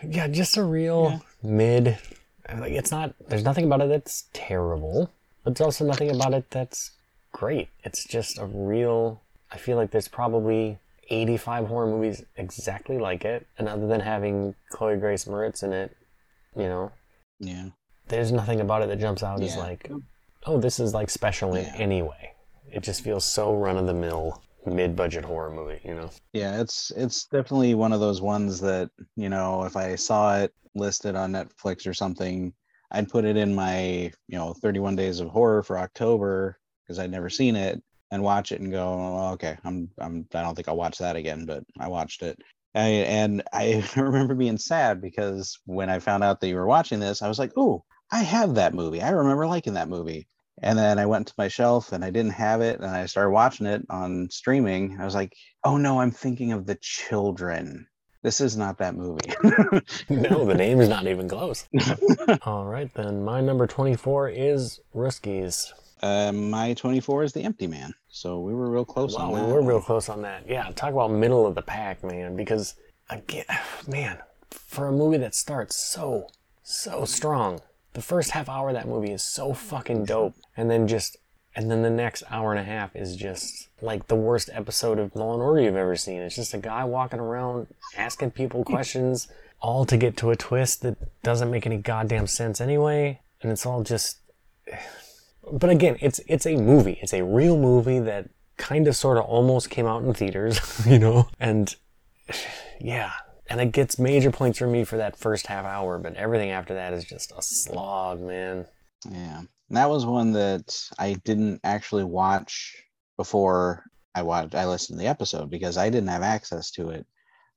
Yeah, just a real yeah. mid. Like it's not. There's nothing about it that's terrible. But there's also nothing about it that's great. It's just a real. I feel like there's probably 85 horror movies exactly like it, and other than having Chloe Grace Moretz in it, you know, yeah, there's nothing about it that jumps out yeah. as like, oh, this is like special in any way. It just feels so run of the mill mid-budget horror movie, you know. Yeah, it's it's definitely one of those ones that you know if I saw it listed on Netflix or something, I'd put it in my, you know, 31 days of horror for October because I'd never seen it and watch it and go, oh, okay, I'm, I'm, I don't think I'll watch that again, but I watched it. I, and I remember being sad because when I found out that you were watching this, I was like, oh, I have that movie. I remember liking that movie. And then I went to my shelf and I didn't have it. And I started watching it on streaming. I was like, oh no, I'm thinking of the children. This is not that movie. no, the name is not even close. All right, then my number 24 is Russkies. Uh, my 24 is The Empty Man. So we were real close wow, on that. we were real close on that. Yeah, talk about middle of the pack, man. Because, again, man, for a movie that starts so, so strong, the first half hour of that movie is so fucking dope. And then just and then the next hour and a half is just like the worst episode of Law and Order you've ever seen. It's just a guy walking around asking people questions, all to get to a twist that doesn't make any goddamn sense anyway. And it's all just. But again, it's it's a movie. It's a real movie that kind of sort of almost came out in theaters, you know. And yeah, and it gets major points for me for that first half hour, but everything after that is just a slog, man. Yeah. And that was one that I didn't actually watch before I watched I listened to the episode because I didn't have access to it.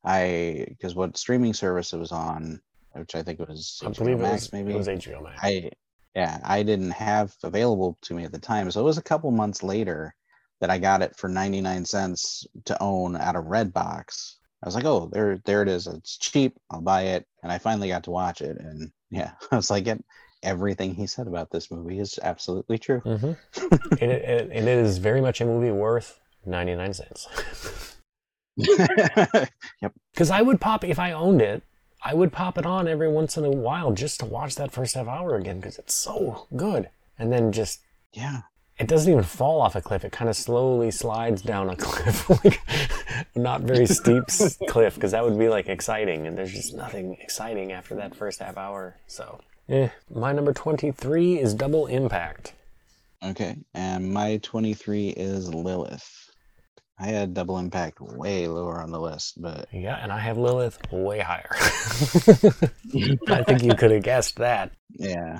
I because what streaming service it was on, which I think it was I Max, it was, maybe it was HBO Max. I yeah, I didn't have available to me at the time. So it was a couple months later that I got it for 99 cents to own out of Redbox. I was like, oh, there, there it is. It's cheap. I'll buy it. And I finally got to watch it. And yeah, I was like, it, everything he said about this movie is absolutely true. Mm-hmm. it, it, it is very much a movie worth 99 cents. yep. Because I would pop, if I owned it, I would pop it on every once in a while just to watch that first half hour again because it's so good. And then just, yeah. It doesn't even fall off a cliff. It kind of slowly slides down a cliff, like not very steep cliff, because that would be like exciting. And there's just nothing exciting after that first half hour. So Eh, my number 23 is Double Impact. Okay, and my 23 is Lilith. I had Double Impact way lower on the list, but. Yeah, and I have Lilith way higher. I think you could have guessed that. Yeah.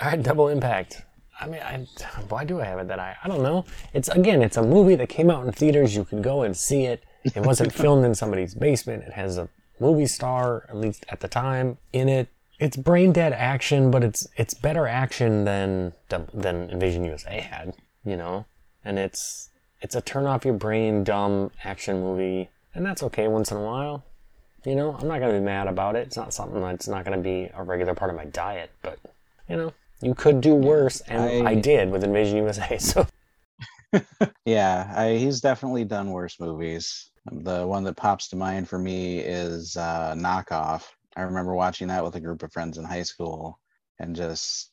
All right, Double Impact. I mean, I, why do I have it that I? I don't know. It's again, it's a movie that came out in theaters. You could go and see it. It wasn't filmed in somebody's basement. It has a movie star, at least at the time, in it it's brain dead action, but it's it's better action than than Invasion USA had, you know. And it's it's a turn off your brain dumb action movie, and that's okay once in a while. You know, I'm not gonna be mad about it. It's not something that's not gonna be a regular part of my diet, but you know, you could do worse, and I, I did with Invasion USA. So. yeah, I, he's definitely done worse movies. The one that pops to mind for me is uh, Knockoff. I remember watching that with a group of friends in high school and just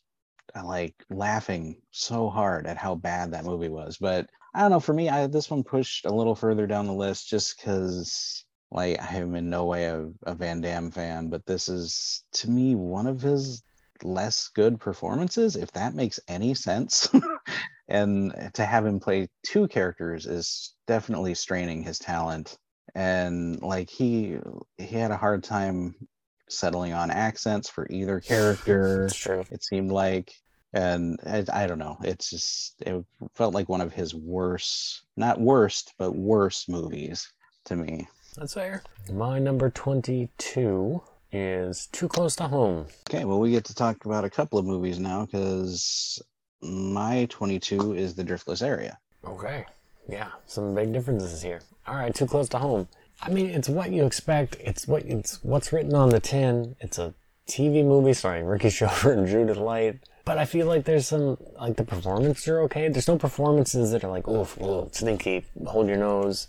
uh, like laughing so hard at how bad that movie was. But I don't know. For me, I this one pushed a little further down the list just because like I am in no way a, a Van Damme fan, but this is to me one of his less good performances, if that makes any sense. and to have him play two characters is definitely straining his talent. And like he he had a hard time settling on accents for either character. It's true. It seemed like, and I, I don't know. It's just it felt like one of his worst, not worst, but worst movies to me. That's fair. My number twenty-two is Too Close to Home. Okay, well, we get to talk about a couple of movies now because my 22 is The Driftless Area. Okay. Yeah, some big differences here. All right, Too Close to Home. I mean, it's what you expect. It's what it's what's written on the tin. It's a TV movie starring Ricky Schroder and Judith Light. But I feel like there's some like the performances are okay. There's no performances that are like oof, oof stinky, hold your nose.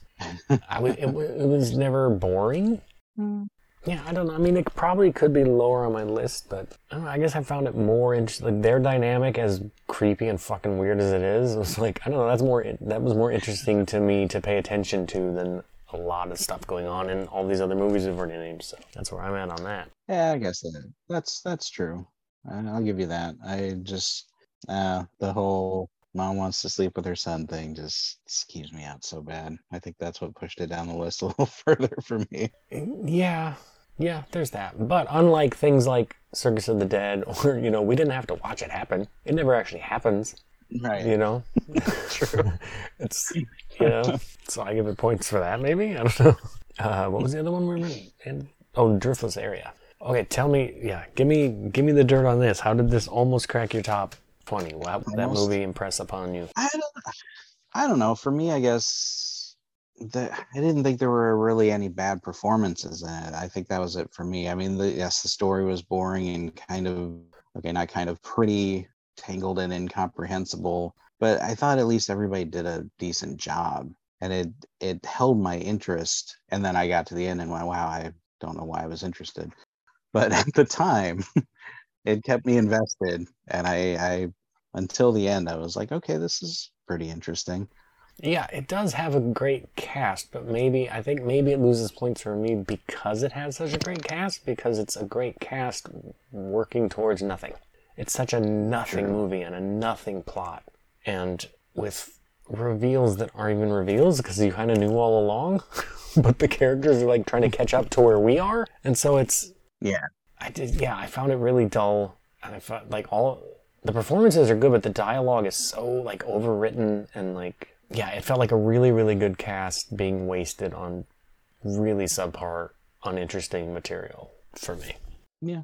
I it, it was never boring. Mm. Yeah, I don't know. I mean, it probably could be lower on my list, but I, know, I guess I found it more interesting. Like their dynamic, as creepy and fucking weird as it is, it was like I don't know. That's more that was more interesting to me to pay attention to than a lot of stuff going on in all these other movies we've already named. So that's where I'm at on that. Yeah, I guess that, that's that's true. I'll give you that. I just uh, the whole mom wants to sleep with her son thing just skews me out so bad. I think that's what pushed it down the list a little further for me. Yeah, yeah, there's that. But unlike things like Circus of the Dead, or, you know, we didn't have to watch it happen. It never actually happens. Right. You know? True. it's, you know, so I give it points for that, maybe? I don't know. Uh, what was the other one we were in? Oh, Driftless Area. Okay, tell me, yeah, give me, give me the dirt on this. How did this almost crack your top 20? How did that movie impress upon you? I don't, I don't know. For me, I guess the, I didn't think there were really any bad performances in it. I think that was it for me. I mean, the, yes, the story was boring and kind of okay, not kind of pretty tangled and incomprehensible, but I thought at least everybody did a decent job, and it it held my interest. And then I got to the end and went, wow, I don't know why I was interested, but at the time, it kept me invested, and I I until the end I was like, okay, this is pretty interesting. Yeah, it does have a great cast, but maybe I think maybe it loses points for me because it has such a great cast because it's a great cast working towards nothing. It's such a nothing movie and a nothing plot, and with reveals that aren't even reveals because you kind of knew all along, but the characters are like trying to catch up to where we are, and so it's yeah. I did yeah, I found it really dull, and I felt like all the performances are good, but the dialogue is so like overwritten and like yeah, it felt like a really, really good cast being wasted on really subpar, uninteresting material for me. Yeah,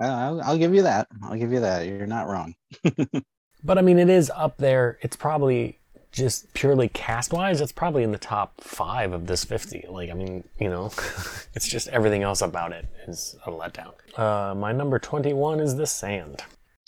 I'll, I'll give you that. I'll give you that. You're not wrong. but I mean, it is up there. It's probably just purely cast wise, it's probably in the top five of this 50. Like, I mean, you know, it's just everything else about it is a letdown. Uh, my number 21 is The Sand.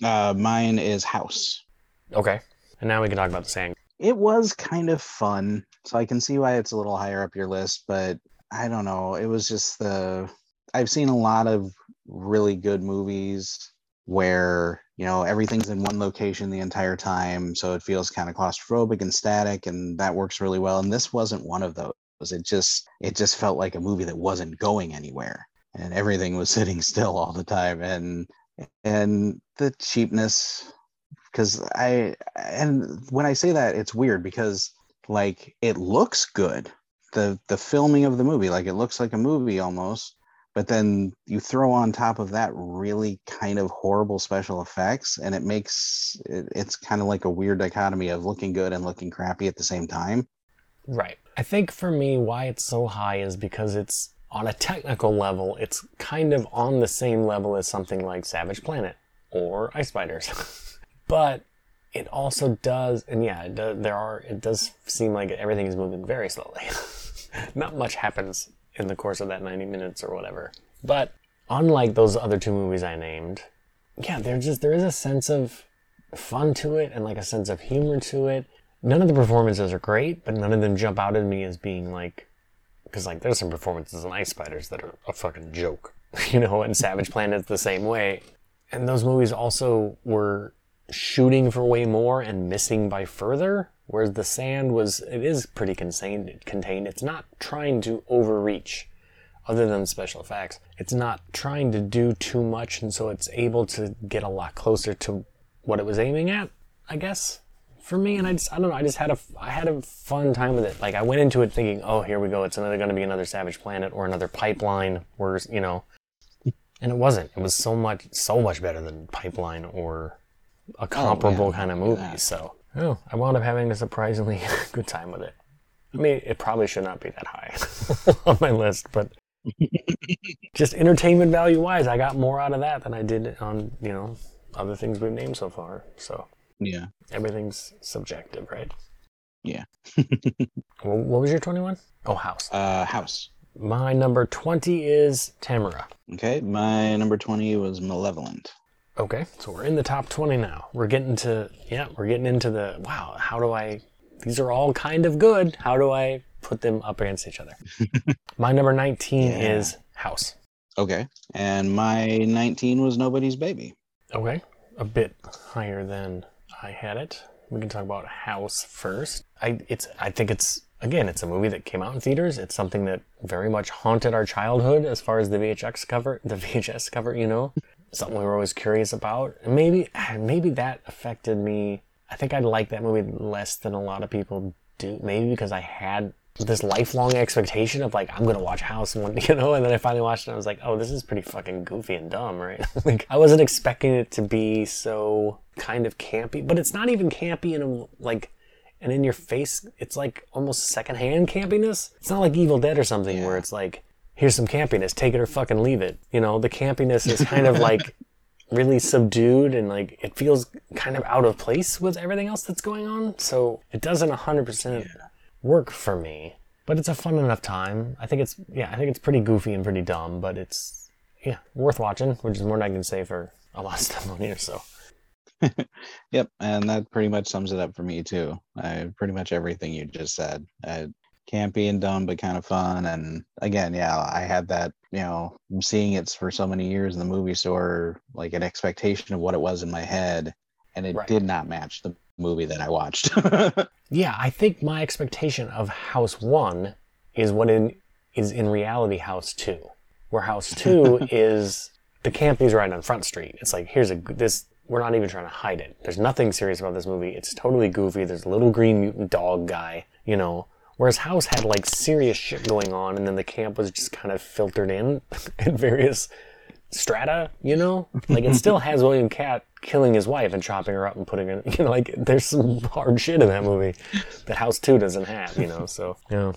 Uh, mine is House. Okay. And now we can talk about The Sand it was kind of fun. So I can see why it's a little higher up your list, but I don't know. It was just the I've seen a lot of really good movies where, you know, everything's in one location the entire time, so it feels kind of claustrophobic and static and that works really well. And this wasn't one of those. It just it just felt like a movie that wasn't going anywhere and everything was sitting still all the time and and the cheapness because I and when I say that it's weird because like it looks good the the filming of the movie like it looks like a movie almost but then you throw on top of that really kind of horrible special effects and it makes it, it's kind of like a weird dichotomy of looking good and looking crappy at the same time right i think for me why it's so high is because it's on a technical level it's kind of on the same level as something like savage planet or ice spiders but it also does, and yeah, does, there are. It does seem like everything is moving very slowly. Not much happens in the course of that 90 minutes or whatever. But unlike those other two movies I named, yeah, there's just there is a sense of fun to it and like a sense of humor to it. None of the performances are great, but none of them jump out at me as being like because like there's some performances in Ice Spiders that are a fucking joke, you know, and Savage Planet's the same way. And those movies also were shooting for way more and missing by further, whereas The Sand was it is pretty contained. Contained. It's not trying to overreach other than special effects. It's not trying to do too much, and so it's able to get a lot closer to what it was aiming at, I guess, for me. And I just, I don't know, I just had a, I had a fun time with it. Like I went into it thinking, oh, here we go, it's another going to be another Savage Planet or another Pipeline, where you know, and it wasn't. It was so much, so much better than Pipeline or a oh, comparable oh, kind of movie. Yeah. So, oh, I wound up having a surprisingly good time with it. I mean, it probably should not be that high on my list, but just entertainment value wise, I got more out of that than I did on you know other things we've named so far. So yeah, everything's subjective, right? Yeah. well, what was your twenty-one? Oh, House. Uh, House. My number twenty is Tamara. Okay, my number twenty was Malevolent. Okay, so we're in the top twenty now. We're getting to yeah, we're getting into the wow. How do I? These are all kind of good. How do I put them up against each other. my number 19 yeah. is House. Okay. And my 19 was Nobody's Baby. Okay. A bit higher than I had it. We can talk about House first. I it's I think it's again, it's a movie that came out in theaters. It's something that very much haunted our childhood as far as the VHX cover, the VHS cover, you know. Something we were always curious about. And maybe maybe that affected me. I think I like that movie less than a lot of people do. Maybe because I had this lifelong expectation of like I'm gonna watch House one, you know, and then I finally watched it. and I was like, oh, this is pretty fucking goofy and dumb, right? like I wasn't expecting it to be so kind of campy, but it's not even campy in a like and in your face. It's like almost secondhand campiness. It's not like Evil Dead or something yeah. where it's like here's some campiness, take it or fucking leave it. You know, the campiness is kind of like really subdued and like it feels kind of out of place with everything else that's going on. So it doesn't 100% yeah work for me. But it's a fun enough time. I think it's yeah, I think it's pretty goofy and pretty dumb, but it's yeah, worth watching, which is more than I can say for a lot of stuff on here. So yep, and that pretty much sums it up for me too. I pretty much everything you just said. I, campy and dumb, but kind of fun. And again, yeah, I had that, you know, seeing it for so many years in the movie store, like an expectation of what it was in my head, and it right. did not match the movie that I watched. yeah, I think my expectation of House 1 is what in, is in reality House 2. Where House 2 is the campy's right on Front Street. It's like, here's a, this, we're not even trying to hide it. There's nothing serious about this movie. It's totally goofy. There's a little green mutant dog guy, you know. Whereas House had like serious shit going on, and then the camp was just kind of filtered in at various strata, you know? Like it still has William Katt killing his wife and chopping her up and putting her, you know, like there's some hard shit in that movie that House 2 doesn't have, you know? So, yeah.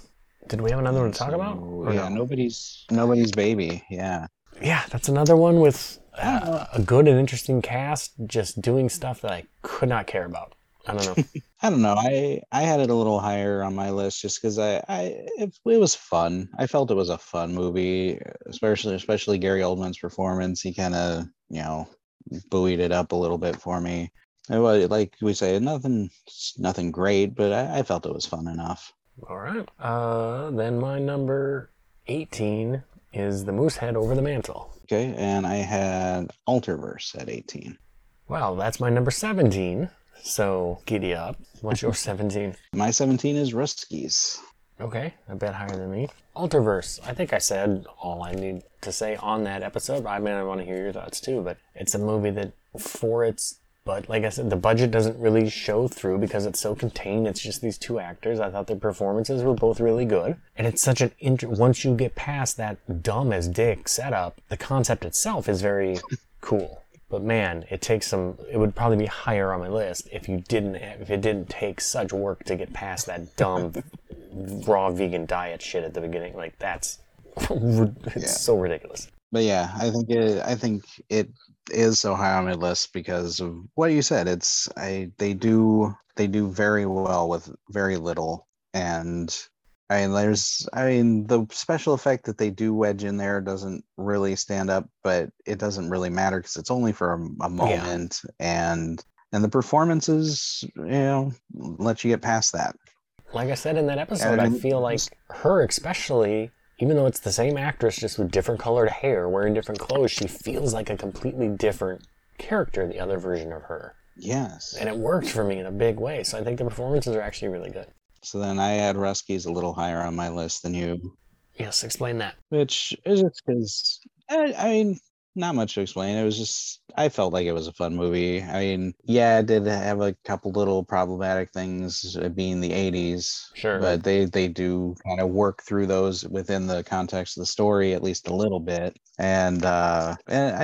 Did we have another one to talk about? yeah, no? nobody's nobody's baby. Yeah. Yeah, that's another one with uh, a good and interesting cast just doing stuff that I could not care about. I don't know. I don't know. I I had it a little higher on my list just because I I it, it, was fun. I felt it was a fun movie, especially especially Gary Oldman's performance. He kind of you know buoyed it up a little bit for me. It was like we say, nothing nothing great, but I, I felt it was fun enough. All right. Uh, then my number eighteen is the Moose Head over the mantle. Okay, and I had Alterverse at eighteen. Wow, that's my number seventeen. So giddy up. What's your 17? My 17 is Russkies. Okay, a bit higher than me. Alterverse. I think I said all I need to say on that episode. I mean, I want to hear your thoughts too, but it's a movie that, for its, but like I said, the budget doesn't really show through because it's so contained. It's just these two actors. I thought their performances were both really good, and it's such an int- once you get past that dumb as dick setup, the concept itself is very cool. But man, it takes some. It would probably be higher on my list if you didn't. If it didn't take such work to get past that dumb raw vegan diet shit at the beginning. Like that's it's yeah. so ridiculous. But yeah, I think it. I think it is so high on my list because of what you said. It's I. They do. They do very well with very little, and I mean, there's, I mean, the special effect that they do wedge in there doesn't really stand up, but it doesn't really matter because it's only for a, a moment, yeah. and and the performances, you know, let you get past that. Like I said in that episode, and, I feel like her, especially, even though it's the same actress, just with different colored hair, wearing different clothes, she feels like a completely different character, the other version of her. Yes. And it worked for me in a big way. So I think the performances are actually really good. So then I had Russkies a little higher on my list than you. Yes, explain that. Which is just because, I, I mean, not much to explain. It was just I felt like it was a fun movie. I mean, yeah, it did have a couple little problematic things being the 80s. Sure. But they they do kind of work through those within the context of the story at least a little bit. And uh and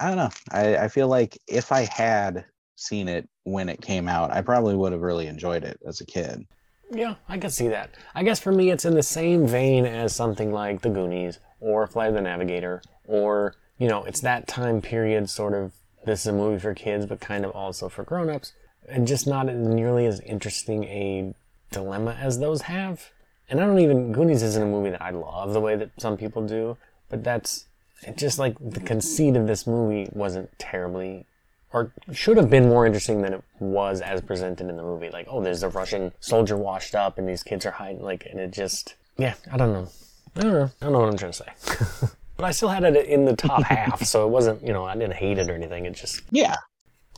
I I don't know. I I feel like if I had seen it when it came out, I probably would have really enjoyed it as a kid. Yeah, I can see that. I guess for me, it's in the same vein as something like The Goonies or Flight of the Navigator, or, you know, it's that time period sort of. This is a movie for kids, but kind of also for grown ups, and just not nearly as interesting a dilemma as those have. And I don't even. Goonies isn't a movie that I love the way that some people do, but that's. Just like the conceit of this movie wasn't terribly or should have been more interesting than it was as presented in the movie. Like, oh, there's a Russian soldier washed up, and these kids are hiding. Like, and it just, yeah, I don't know. I don't know. I don't know what I'm trying to say. but I still had it in the top half, so it wasn't, you know, I didn't hate it or anything. It just, yeah,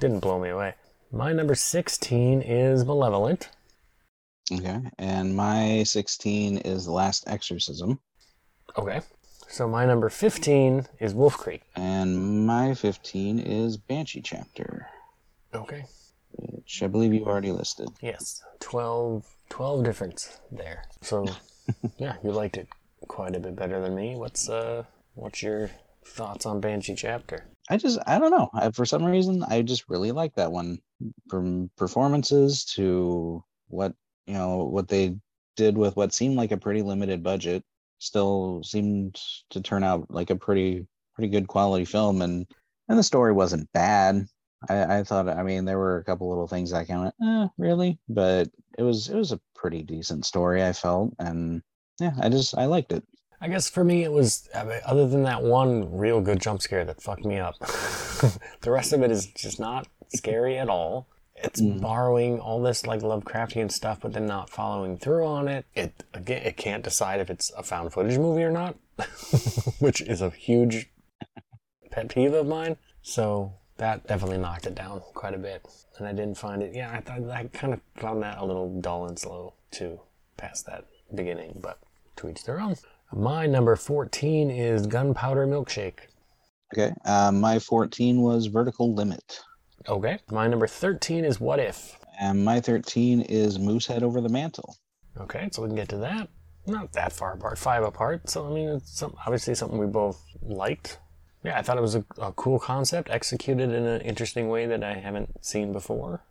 didn't blow me away. My number 16 is Malevolent. Okay, and my 16 is The Last Exorcism. Okay. So my number 15 is Wolf Creek. And my 15 is Banshee Chapter. Okay. Which I believe you already listed. Yes. 12, 12 difference there. So, yeah, you liked it quite a bit better than me. What's, uh, what's your thoughts on Banshee Chapter? I just, I don't know. I, for some reason, I just really like that one. From performances to what, you know, what they did with what seemed like a pretty limited budget still seemed to turn out like a pretty pretty good quality film and and the story wasn't bad. I i thought i mean there were a couple little things i kind of eh, really? But it was it was a pretty decent story i felt and yeah i just i liked it. I guess for me it was other than that one real good jump scare that fucked me up the rest of it is just not scary at all it's mm. borrowing all this like Lovecraftian stuff, but then not following through on it. It again, it can't decide if it's a found footage movie or not, which is a huge pet peeve of mine. So that definitely knocked it down quite a bit, and I didn't find it. Yeah, I thought I kind of found that a little dull and slow too, past that beginning. But to each their own. My number fourteen is Gunpowder Milkshake. Okay, uh, my fourteen was Vertical Limit. Okay. My number 13 is What If? And my 13 is Moosehead Over the Mantle. Okay, so we can get to that. Not that far apart, five apart. So, I mean, it's some, obviously something we both liked. Yeah, I thought it was a, a cool concept, executed in an interesting way that I haven't seen before.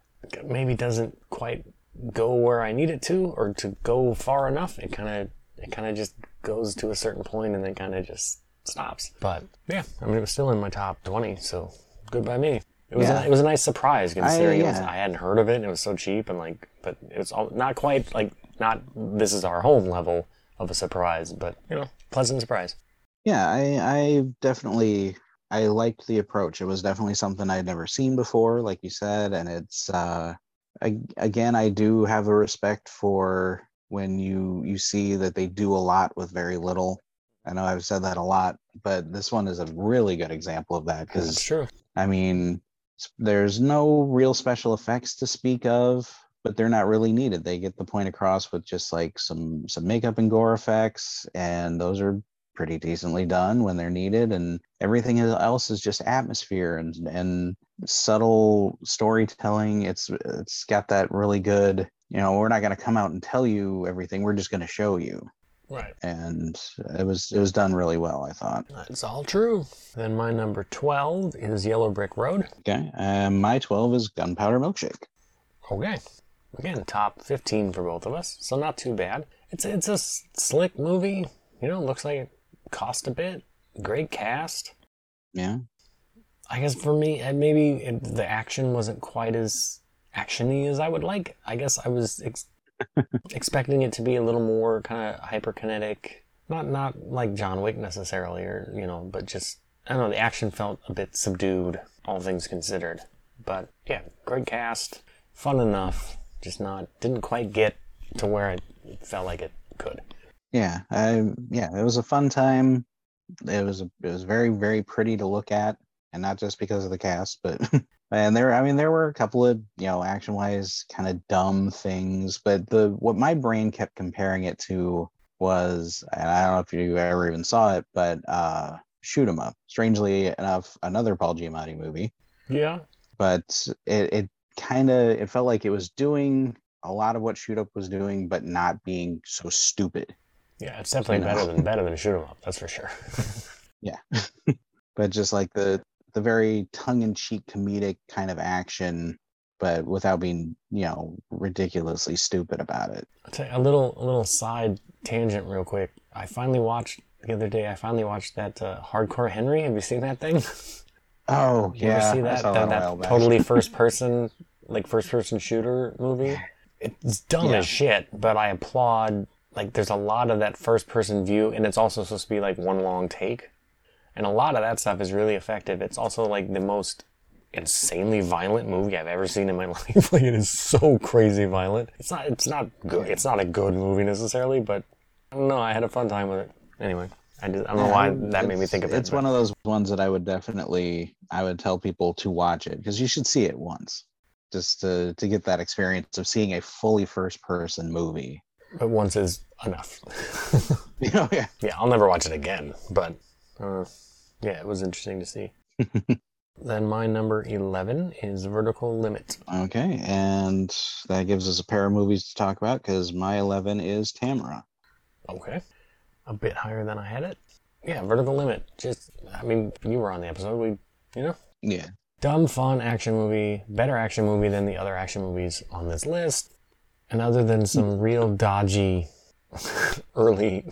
Maybe doesn't quite go where I need it to, or to go far enough. It kind of it kind of just goes to a certain point and then kind of just stops. But yeah, I mean, it was still in my top 20, so good by me. It was yeah. a, it was a nice surprise considering I, yeah. was, I hadn't heard of it and it was so cheap and like but it was all, not quite like not this is our home level of a surprise but you know pleasant surprise. Yeah, I I definitely I liked the approach. It was definitely something I'd never seen before, like you said, and it's uh, I, again I do have a respect for when you you see that they do a lot with very little. I know I've said that a lot, but this one is a really good example of that because true. I mean, there's no real special effects to speak of, but they're not really needed. They get the point across with just like some some makeup and gore effects, and those are pretty decently done when they're needed. And everything else is just atmosphere and and subtle storytelling. It's it's got that really good. You know, we're not going to come out and tell you everything. We're just going to show you. Right. And it was it was done really well, I thought. That's all true. Then my number 12 is Yellow Brick Road. Okay. And my 12 is Gunpowder Milkshake. Okay. Again, top 15 for both of us. So not too bad. It's it's a slick movie. You know, looks like it cost a bit. Great cast. Yeah. I guess for me, maybe it, the action wasn't quite as actiony as I would like. I guess I was ex- Expecting it to be a little more kind of hyperkinetic, not not like John Wick necessarily, or you know, but just I don't know. The action felt a bit subdued, all things considered. But yeah, great cast, fun enough, just not didn't quite get to where it felt like it could. Yeah, I yeah, it was a fun time. It was it was very very pretty to look at, and not just because of the cast, but and there I mean there were a couple of you know action wise kind of dumb things, but the what my brain kept comparing it to was, and I don't know if you ever even saw it, but uh, Shoot 'Em Up. Strangely enough, another Paul Giamatti movie. Yeah, but it, it kind of it felt like it was doing a lot of what Shoot Up was doing, but not being so stupid. Yeah, it's definitely better than better than Shoot 'Em Up. That's for sure. yeah, but just like the the very tongue in cheek comedic kind of action, but without being you know ridiculously stupid about it. A little a little side tangent real quick. I finally watched the other day. I finally watched that uh, Hardcore Henry. Have you seen that thing? Oh you yeah, see that that, that totally first person like first person shooter movie? It's dumb yeah. as shit, but I applaud. Like, there's a lot of that first person view, and it's also supposed to be like one long take, and a lot of that stuff is really effective. It's also like the most insanely violent movie I've ever seen in my life. like, it is so crazy violent. It's not. It's not good. It's not a good movie necessarily, but I don't know. I had a fun time with it. Anyway. I, just, I don't know why that made me think of it. It's but. one of those ones that I would definitely I would tell people to watch it because you should see it once just to to get that experience of seeing a fully first person movie. But once is enough. oh, yeah. Yeah, I'll never watch it again. But uh, yeah, it was interesting to see. then my number 11 is Vertical Limit. Okay, and that gives us a pair of movies to talk about because my 11 is Tamara. Okay, a bit higher than I had it. Yeah, Vertical Limit. Just, I mean, you were on the episode. We, you know. Yeah dumb, fun action movie, better action movie than the other action movies on this list. And other than some real dodgy early,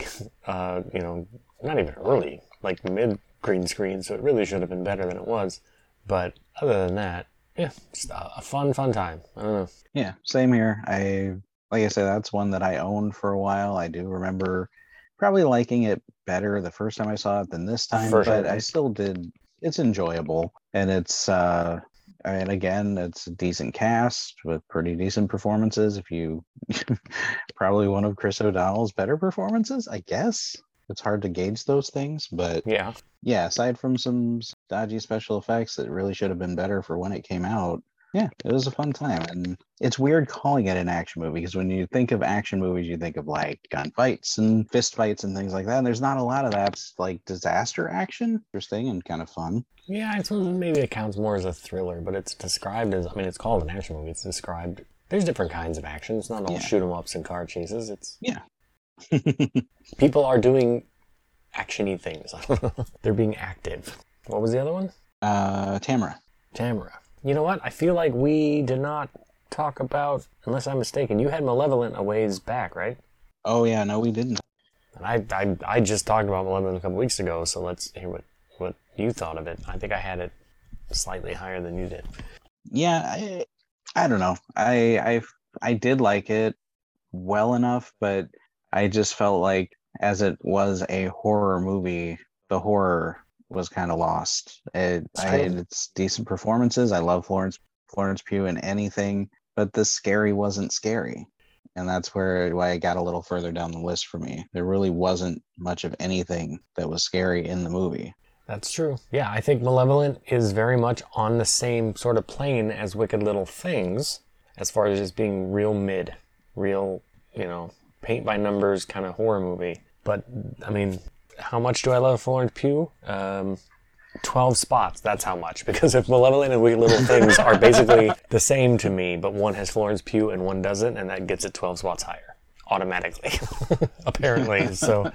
uh, you know, not even early, like mid green screen, so it really should have been better than it was. But other than that, yeah, a fun, fun time. I don't know. Yeah, same here. I, like I said, that's one that I owned for a while. I do remember probably liking it better the first time I saw it than this time, but sure. I still did it's enjoyable and it's uh I mean, again, it's a decent cast with pretty decent performances. If you probably one of Chris O'Donnell's better performances, I guess. It's hard to gauge those things, but yeah, yeah. Aside from some dodgy special effects that really should have been better for when it came out, yeah, it was a fun time. And it's weird calling it an action movie because when you think of action movies, you think of like gunfights and fist fights and things like that. And there's not a lot of that. It's like disaster action, interesting and kind of fun. Yeah, it's maybe it counts more as a thriller, but it's described as I mean, it's called an action movie. It's described. There's different kinds of action. It's not all yeah. shoot 'em ups and car chases. It's yeah. people are doing actiony things. They're being active. What was the other one? Uh, Tamara. Tamara. You know what? I feel like we did not talk about, unless I'm mistaken, you had Malevolent a ways back, right? Oh yeah, no, we didn't. And I, I, I just talked about Malevolent a couple weeks ago, so let's hear what, what you thought of it. I think I had it slightly higher than you did. Yeah, I, I don't know. I, I, I did like it well enough, but I just felt like as it was a horror movie, the horror was kind of lost. It, I, it's decent performances. I love Florence Florence Pugh in anything, but the scary wasn't scary, and that's where why it got a little further down the list for me. There really wasn't much of anything that was scary in the movie. That's true. Yeah, I think Malevolent is very much on the same sort of plane as Wicked Little Things, as far as just being real mid, real, you know, paint by numbers kind of horror movie. But I mean, how much do I love Florence Pugh? Um, 12 spots. That's how much. Because if Malevolent and Wicked Little Things are basically the same to me, but one has Florence Pugh and one doesn't, and that gets it 12 spots higher automatically, apparently. So,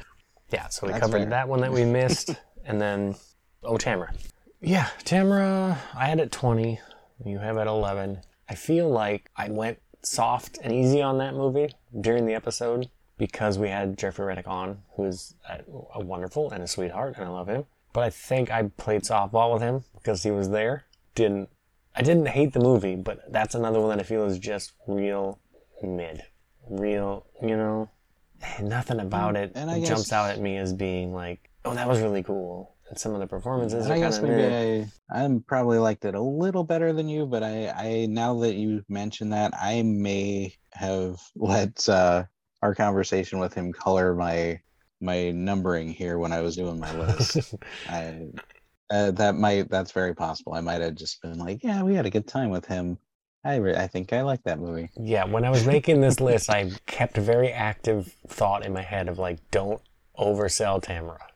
yeah, so we That's covered fair. that one that we missed. And then, oh, Tamara. Yeah, Tamara, I had it 20. You have at 11. I feel like I went soft and easy on that movie during the episode because we had Jeffrey Reddick on, who is a, a wonderful and a sweetheart, and I love him. But I think I played softball with him because he was there. Didn't I didn't hate the movie, but that's another one that I feel is just real mid, real, you know, nothing about mm, it And I guess- jumps out at me as being like, oh, that was really cool. And some of the performances I guess maybe I I'm probably liked it a little better than you, but I I now that you mentioned that, I may have let uh, our conversation with him color my my numbering here when I was doing my list. I uh, that might that's very possible. I might have just been like, yeah, we had a good time with him. I re- I think I like that movie. Yeah, when I was making this list, I kept a very active thought in my head of like, don't oversell Tamara.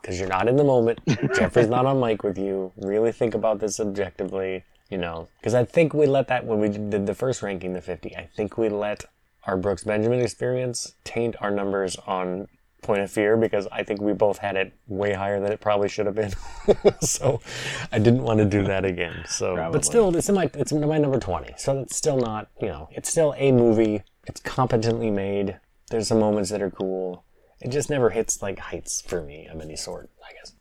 Because you're not in the moment. Jeffrey's not on mic with you. Really think about this objectively, you know. Because I think we let that, when we did the first ranking, the 50, I think we let our Brooks Benjamin experience taint our numbers on Point of Fear because I think we both had it way higher than it probably should have been. so I didn't want to do that again. So, Probably. but still, it's in my it's in my number twenty. So it's still not you know it's still a movie. It's competently made. There's some moments that are cool. It just never hits like heights for me of any sort. I guess.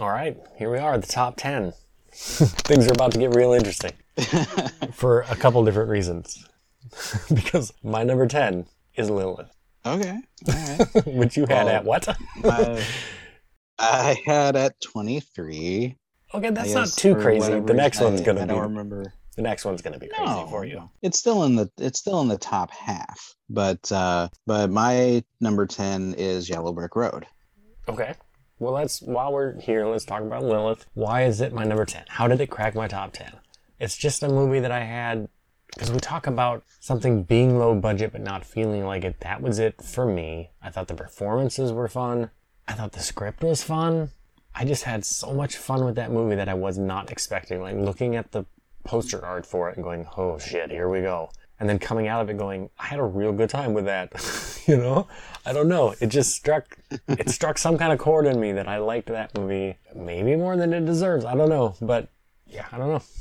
All right, here we are, the top ten. Things are about to get real interesting for a couple different reasons. because my number ten is Lilith, Okay. All right. which you had Well, at what? I, I had at 23. okay, that's I not too crazy. The next one's gonna I be don't remember. The next one's gonna be crazy for you. It's still in the it's still in the top half, but uh but my number 10 is Yellow Brick Road. Okay. Well, let's while we're here, let's talk about Lilith. Why is it my number ten? How did it crack my top ten? It's just a movie that I had because we talk about something being low budget but not feeling like it. That was it for me. I thought the performances were fun. I thought the script was fun. I just had so much fun with that movie that I was not expecting. Like looking at the poster art for it and going, "Oh shit, here we go." And then coming out of it going, I had a real good time with that. you know? I don't know. It just struck it struck some kind of chord in me that I liked that movie maybe more than it deserves. I don't know. But yeah, I don't know.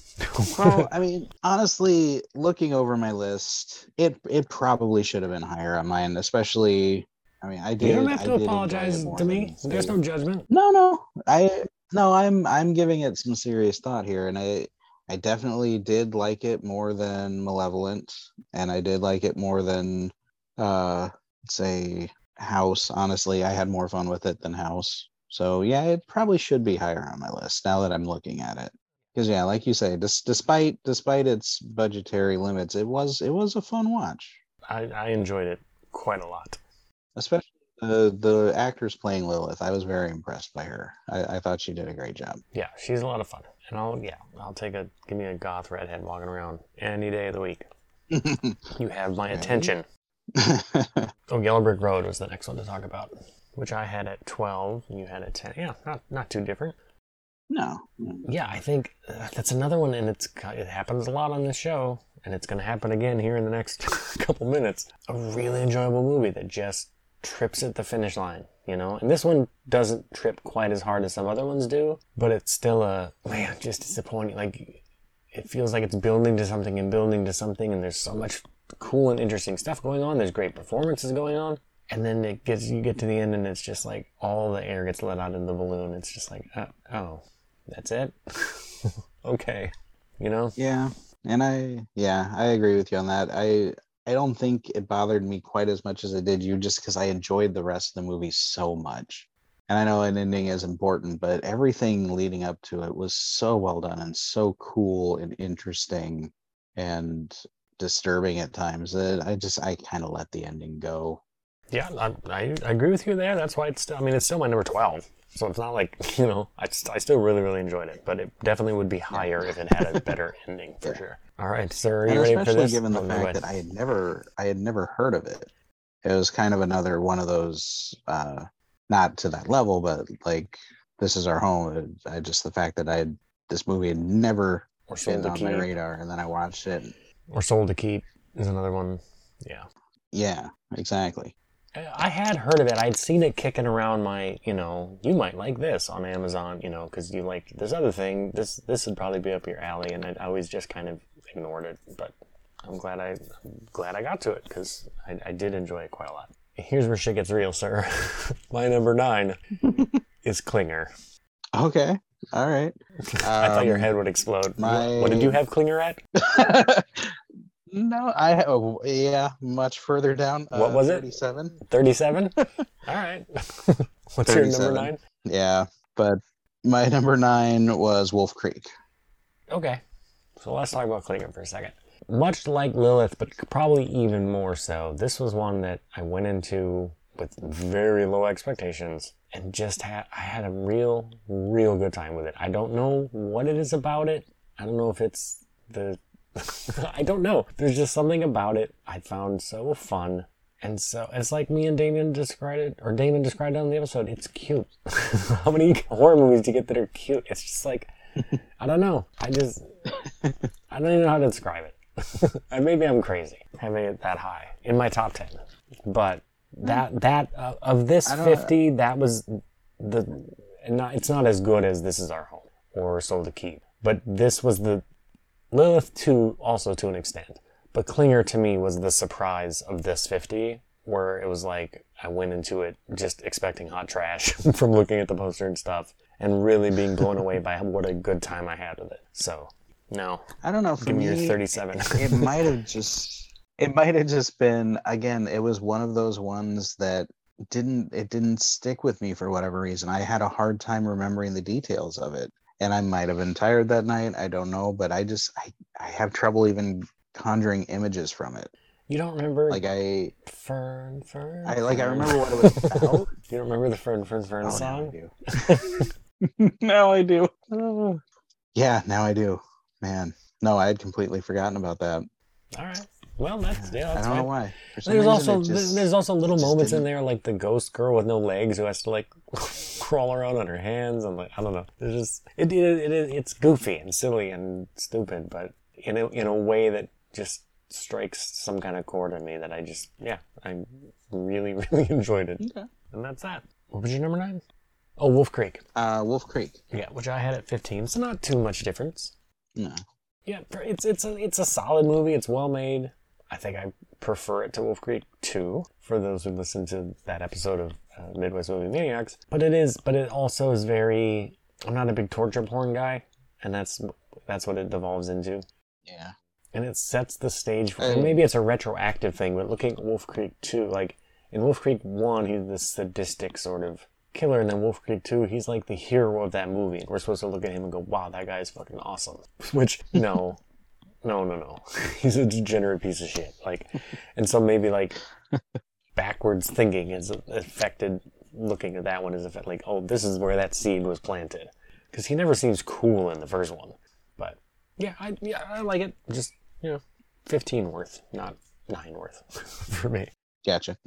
Well, I mean, honestly, looking over my list, it it probably should have been higher on mine, especially I mean, I did you don't have to did enjoy it apologize to me. There's no judgment. No, no. I no, I'm I'm giving it some serious thought here and I I definitely did like it more than Malevolent and I did like it more than uh say House. Honestly, I had more fun with it than House. So, yeah, it probably should be higher on my list now that I'm looking at it. Cuz yeah, like you say, dis- despite despite its budgetary limits, it was it was a fun watch. I, I enjoyed it quite a lot. Especially the the actress playing Lilith. I was very impressed by her. I, I thought she did a great job. Yeah, she's a lot of fun. And I'll yeah, I'll take a give me a goth redhead walking around any day of the week. You have my attention. Oh, Yellow Brick Road was the next one to talk about, which I had at 12, and you had at 10. Yeah, not not too different. no. Yeah, I think uh, that's another one, and it's it happens a lot on this show, and it's going to happen again here in the next couple minutes. A really enjoyable movie that just trips at the finish line, you know. And this one doesn't trip quite as hard as some other ones do, but it's still a man, just disappointing. Like it feels like it's building to something and building to something, and there's so much cool and interesting stuff going on. There's great performances going on. And then it gets you get to the end and it's just like all the air gets let out of the balloon. It's just like, uh, oh, that's it. okay, you know. Yeah. And I yeah, I agree with you on that. I I don't think it bothered me quite as much as it did you just because I enjoyed the rest of the movie so much. And I know an ending is important, but everything leading up to it was so well done and so cool and interesting and disturbing at times that I just I kind of let the ending go. Yeah, I, I, agree with you there. That's why it's still. I mean, it's still my number twelve. So it's not like you know. I, st- I still really really enjoyed it, but it definitely would be higher if it had a better ending for sure. All right, sir, are you ready for especially this? given the Oh, fact that I had never I had never heard of it. It was kind of another one of those uh not to that level, but like this is our home. I just the fact that I had this movie had never or been on my radar and then I watched it. or sold to keep is another one. Yeah. Yeah, exactly. I had heard of it. I'd seen it kicking around my, you know, you might like this on Amazon, you know, because you like this other thing. This this would probably be up your alley, and I always just kind of ignored it. But I'm glad I I'm glad I got to it because I, I did enjoy it quite a lot. Here's where shit gets real, sir. my number nine is Klinger. Okay. All right. I thought your Um, head would explode. my- What did you have Klinger at? No, I oh yeah, much further down. What uh, was it? 37. 37? All right. What's your number nine? Yeah, but my number nine was Wolf Creek. Okay. So let's talk about Klinger for a second. Much like Lilith, but probably even more so, this was one that I went into with very low expectations and just had I had a real, real good time with it. I don't know what it is about it. I don't know if it's the I don't know. There's just something about it I found so fun. And so it's like me and Damien described it, or Damon described it on the episode. It's cute. How many horror movies do you get that are cute? It's just like, I don't know. I just, I don't even know how to describe it. maybe I'm crazy having it that high in my top 10. But that, that, uh, of this 50, that was the, not, it's not as good as This Is Our Home or Soul to Keep. But this was the, Lilith 2 also to an extent. But Klinger to me was the surprise of this 50, where it was like I went into it just expecting hot trash from looking at the poster and stuff, and really being blown away by what a good time I had with it. So, no, I don't know. Give me me, your 37. it might have just it might have just been again it was one of those ones that didn't it didn't stick with me for whatever reason i had a hard time remembering the details of it and i might have been tired that night i don't know but i just i, I have trouble even conjuring images from it you don't remember like i Fern, Fern? i like i remember what it was about you don't remember the Fern, Fern, Fern Oh, song? now I do. now I do. yeah, now I do. Man, no, I had completely forgotten about that. All right. Well, that's yeah, I don't know why. There's also just- there's also little moments in didn't- there like the ghost girl with no legs who has to like crawl around on her hands and like I don't know. There's just it, it, it it's goofy and silly and stupid, but in a in a way that just strikes some kind of chord in me that I just yeah I really really enjoyed it. Okay. And that's that. What was your number nine? Oh, Wolf Creek. Uh, Wolf Creek. Yeah, which I had at 15. So not too much difference. No. Yeah, it's it's a it's a solid movie. It's well made. I think I prefer it to Wolf Creek 2 for those who listened to that episode of uh, Midwest Movie Maniacs. But it is, but it also is very. I'm not a big torture porn guy, and that's that's what it devolves into. Yeah. And it sets the stage for. Maybe it's a retroactive thing, but looking at Wolf Creek 2, like in Wolf Creek 1, he's this sadistic sort of killer, and then Wolf Creek 2, he's like the hero of that movie. We're supposed to look at him and go, wow, that guy is fucking awesome. Which, no. No, no, no. He's a degenerate piece of shit. Like, and so maybe like backwards thinking is affected. Looking at that one is affected. Like, oh, this is where that seed was planted. Because he never seems cool in the first one. But yeah, I yeah I like it. Just you know, fifteen worth, not nine worth for me. Gotcha.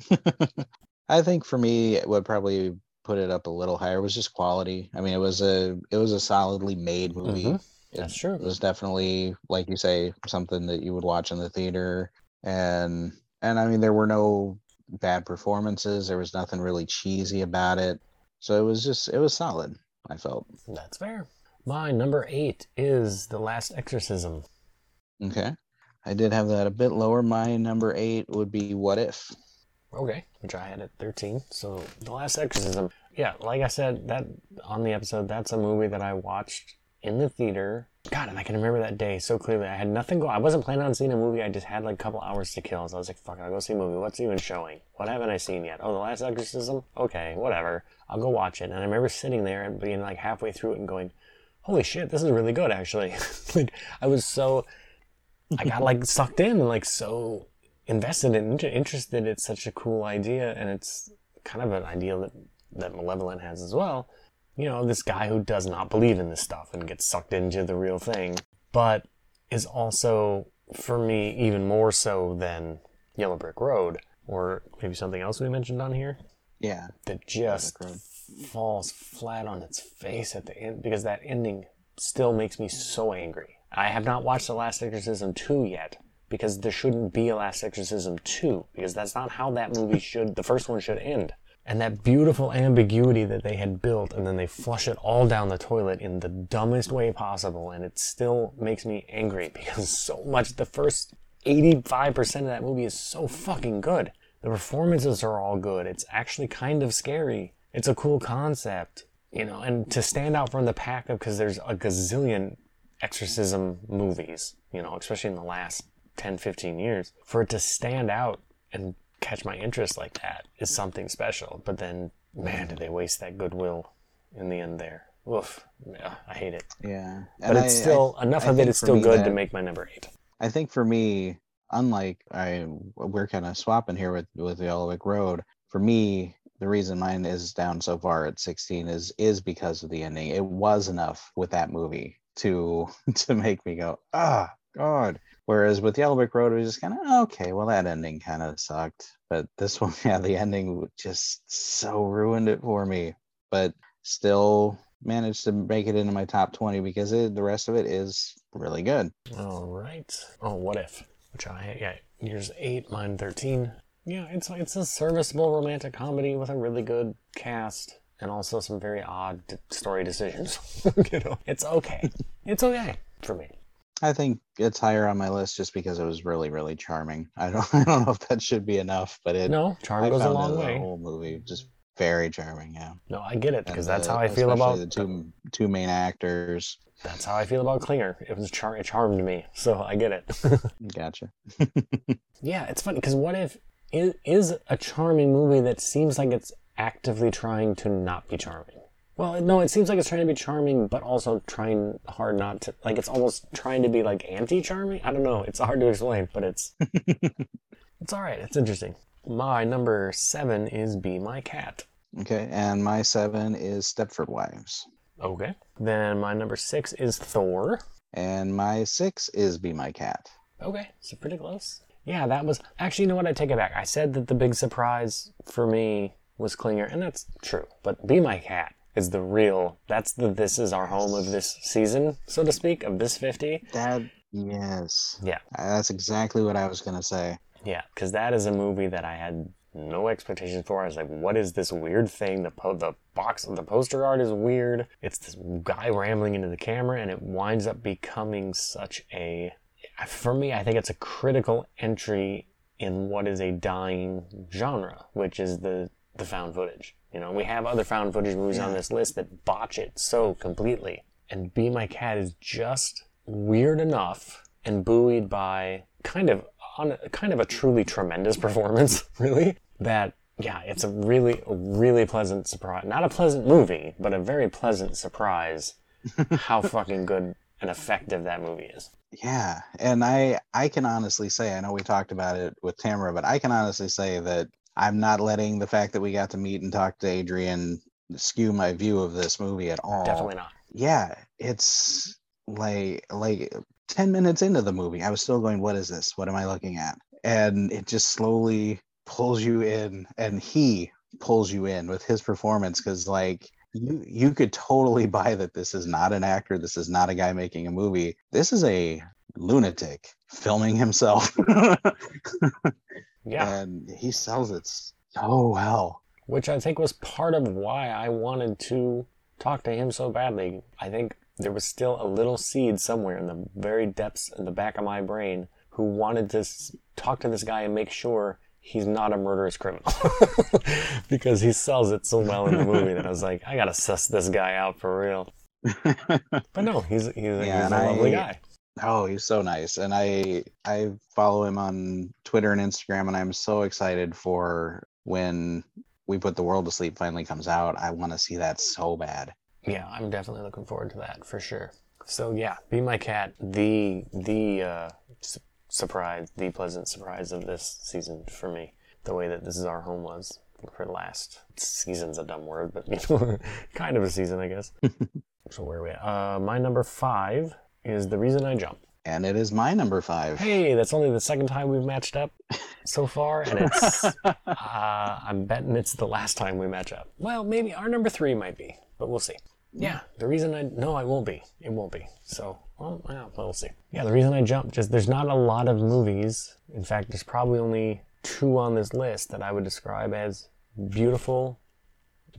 I think for me, what probably put it up a little higher was just quality. I mean, it was a it was a solidly made movie. Mhm. That's true. It was definitely, like you say, something that you would watch in the theater, and and I mean, there were no bad performances. There was nothing really cheesy about it. So it was just it was solid. I felt That's fair. My number eight is The Last Exorcism. okay. I did have that a bit lower. My number eight would be What If. Okay, which I had at 13. So, The Last Exorcism. Yeah, like I said, that on the episode, that's a movie that I watched in the theater. God, and I can remember that day so clearly. I had nothing go. I wasn't planning on seeing a movie. I just had like a couple hours to kill. So I was like, "Fuck it, I'll go see a movie. What's even showing? What haven't I seen yet? Oh, The Last Exorcism. Okay, whatever. I'll go watch it." And I remember sitting there and being like halfway through it and going, "Holy shit, this is really good, actually." like I was so, I got like sucked in and like so invested and inter- interested. It's such a cool idea, and it's kind of an idea that that Malevolent has as well. You know, this guy who does not believe in this stuff and gets sucked into the real thing, but is also, for me, even more so than Yellow Brick Road or maybe something else we mentioned on here Yeah. that just falls flat on its face at the end because that ending still makes me so angry. I have not watched The Last Exorcism 2 yet because there shouldn't be a Last Exorcism 2 because that's not how that movie should, the first one should end. And that beautiful ambiguity that they had built and then they flush it all down the toilet in the dumbest way possible and it still makes me angry because so much, the first 85% of that movie is so fucking good. The performances are all good. It's actually kind of scary. It's a cool concept, you know, and to stand out from the pack of because there's a gazillion exorcism movies, you know, especially in the last 10, 15 years, for it to stand out and catch my interest like that is something special. But then, man, did they waste that goodwill in the end there. Oof. Yeah, I hate it. Yeah. But And it's I- still, I- enough I of it think still good to make my number eight. I think for me, unlike I, we're kind of swapping here with with the Yellow Brick Road. For me, the reason mine is down so far at 16 is is because of the ending. It was enough with that movie to to make me go, ah, God. Whereas with Yellow Brick Road, it was just kind of okay. Well, that ending kind of sucked, but this one, yeah, the ending just so ruined it for me. But still managed to make it into my top 20 because it, the rest of it is really good. All right. Oh, what if? Which I yeah, yours eight, mine thirteen. Yeah, it's it's a serviceable romantic comedy with a really good cast and also some very odd story decisions. you know, it's okay. It's okay for me. I think it's higher on my list just because it was really, really charming. I don't, I don't know if that should be enough, but it. No, charm I goes a long way. The whole movie just very charming. Yeah, No, I get it because that's the- how I feel about the two two main actors. that's how I feel about Klinger. It was char- it charmed me, so I get it. Gotcha. Yeah, it's funny because what if it is a charming movie that seems like it's actively trying to not be charming? Well, no, it seems like it's trying to be charming, but also trying hard not to. Like it's almost trying to be like anti-charming. I don't know. It's hard to explain, but it's it's all right. It's interesting. My number seven is "Be My Cat." Okay, and my seven is Stepford Wives, Okay. Then my number six is Thor. and my six is Be My Cat. Okay, so pretty close. Yeah, that was actually. You know what? I take it back. I said that the big surprise for me was Klinger, and that's true. But Be My Cat is the real. That's the this is our home of this season, so to speak, of this fifty. That yes, Yeah, Uh, that's exactly what I was gonna say. yeah, because that is a movie that I had no expectations for. I was like, what is this weird thing? The po- the box, the poster art is weird. It's this guy rambling into the camera, and it winds up becoming such a. For me, I think it's a critical entry in what is a dying genre, which is the the found footage. You know, we have other found footage movies on this list that botch it so completely. And Be My Cat is just weird enough and buoyed by kind of on kind of a truly tremendous performance, really. That yeah, it's a really really pleasant surprise. Not a pleasant movie, but a very pleasant surprise how fucking good and effective that movie is. Yeah, and I I can honestly say I know we talked about it with Tamara, but I can honestly say that I'm not letting the fact that we got to meet and talk to Adrian skew my view of this movie at all. Definitely not. Yeah, it's like like 10 minutes into the movie, I was still going, What is this? What am I looking at? And it just slowly pulls you in, and he pulls you in with his performance because like you you could totally buy that this is not an actor, this is not a guy making a movie. This is a lunatic filming himself. Yeah. and he sells it so well. which I think was part of why I wanted to talk to him so badly. I think there was still a little seed somewhere in the very depths in the back of my brain who wanted to talk to this guy and make sure he's not a murderous criminal because he sells it so well in the movie that I was like, I gotta suss this guy out for real. But no, he's he's, Yeah, he's a lovely I- guy. Oh, he's so nice. And I I follow him on Twitter and Instagram and I'm so excited for when we put the world to sleep finally comes out. I want to see that so bad. Yeah, I'm definitely looking forward to that for sure. So yeah, be my cat. The the uh, su- surprise, the pleasant surprise of this season for me. The way that this is our home was for the last season's a dumb word, but you know, kind of a season, I guess. so where are we at? Uh, my number five is the reason I jump. And it is my number five. Hey, that's only the second time we've matched up so far, and it's uh, I'm betting it's the last time we match up. Well, maybe our number three might be, but we'll see. Yeah, the reason I no, I won't be. It won't be. So, well, yeah, we'll see. Yeah, the reason I jumped just there's not a lot of movies. In fact, there's probably only two on this list that I would describe as beautiful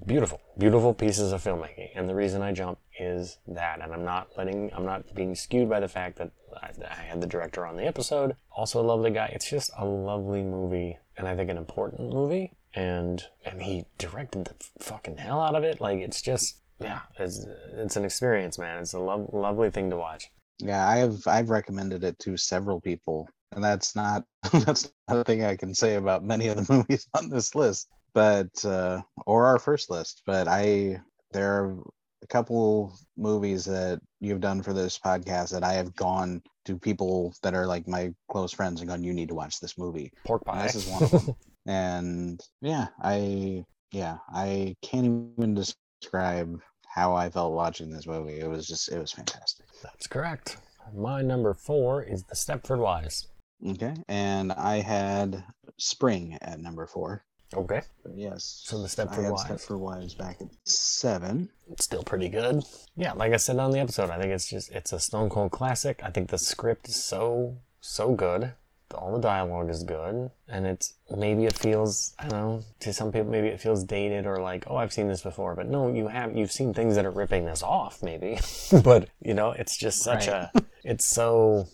beautiful, beautiful pieces of filmmaking. And the reason I jump is that, and I'm not letting, I'm not being skewed by the fact that I, I had the director on the episode, also a lovely guy. It's just a lovely movie, and I think an important movie. And and he directed the fucking hell out of it. Like it's just, yeah, it's it's an experience, man. It's a lo- lovely thing to watch. Yeah, I've I've recommended it to several people and that's not that's not a thing I can say about many of the movies on this list, but uh, or our first list. But I there a couple movies that you've done for this podcast that I have gone to people that are like my close friends and gone, "You need to watch this movie." Pork pie. And this is one of them. and yeah, I yeah I can't even describe how I felt watching this movie. It was just it was fantastic. That's correct. My number four is The Stepford Wives. Okay, and I had Spring at number four. Okay. But yes. So the I Stepford had Wives. Stepford Wives back at seven. It's still pretty good. Yeah, like I said on the episode, I think it's just it's a stone cold classic. I think the script is so so good. All the dialogue is good, and it's maybe it feels I don't know to some people maybe it feels dated or like oh I've seen this before, but no you have you've seen things that are ripping this off maybe, but you know it's just such Right. a it's so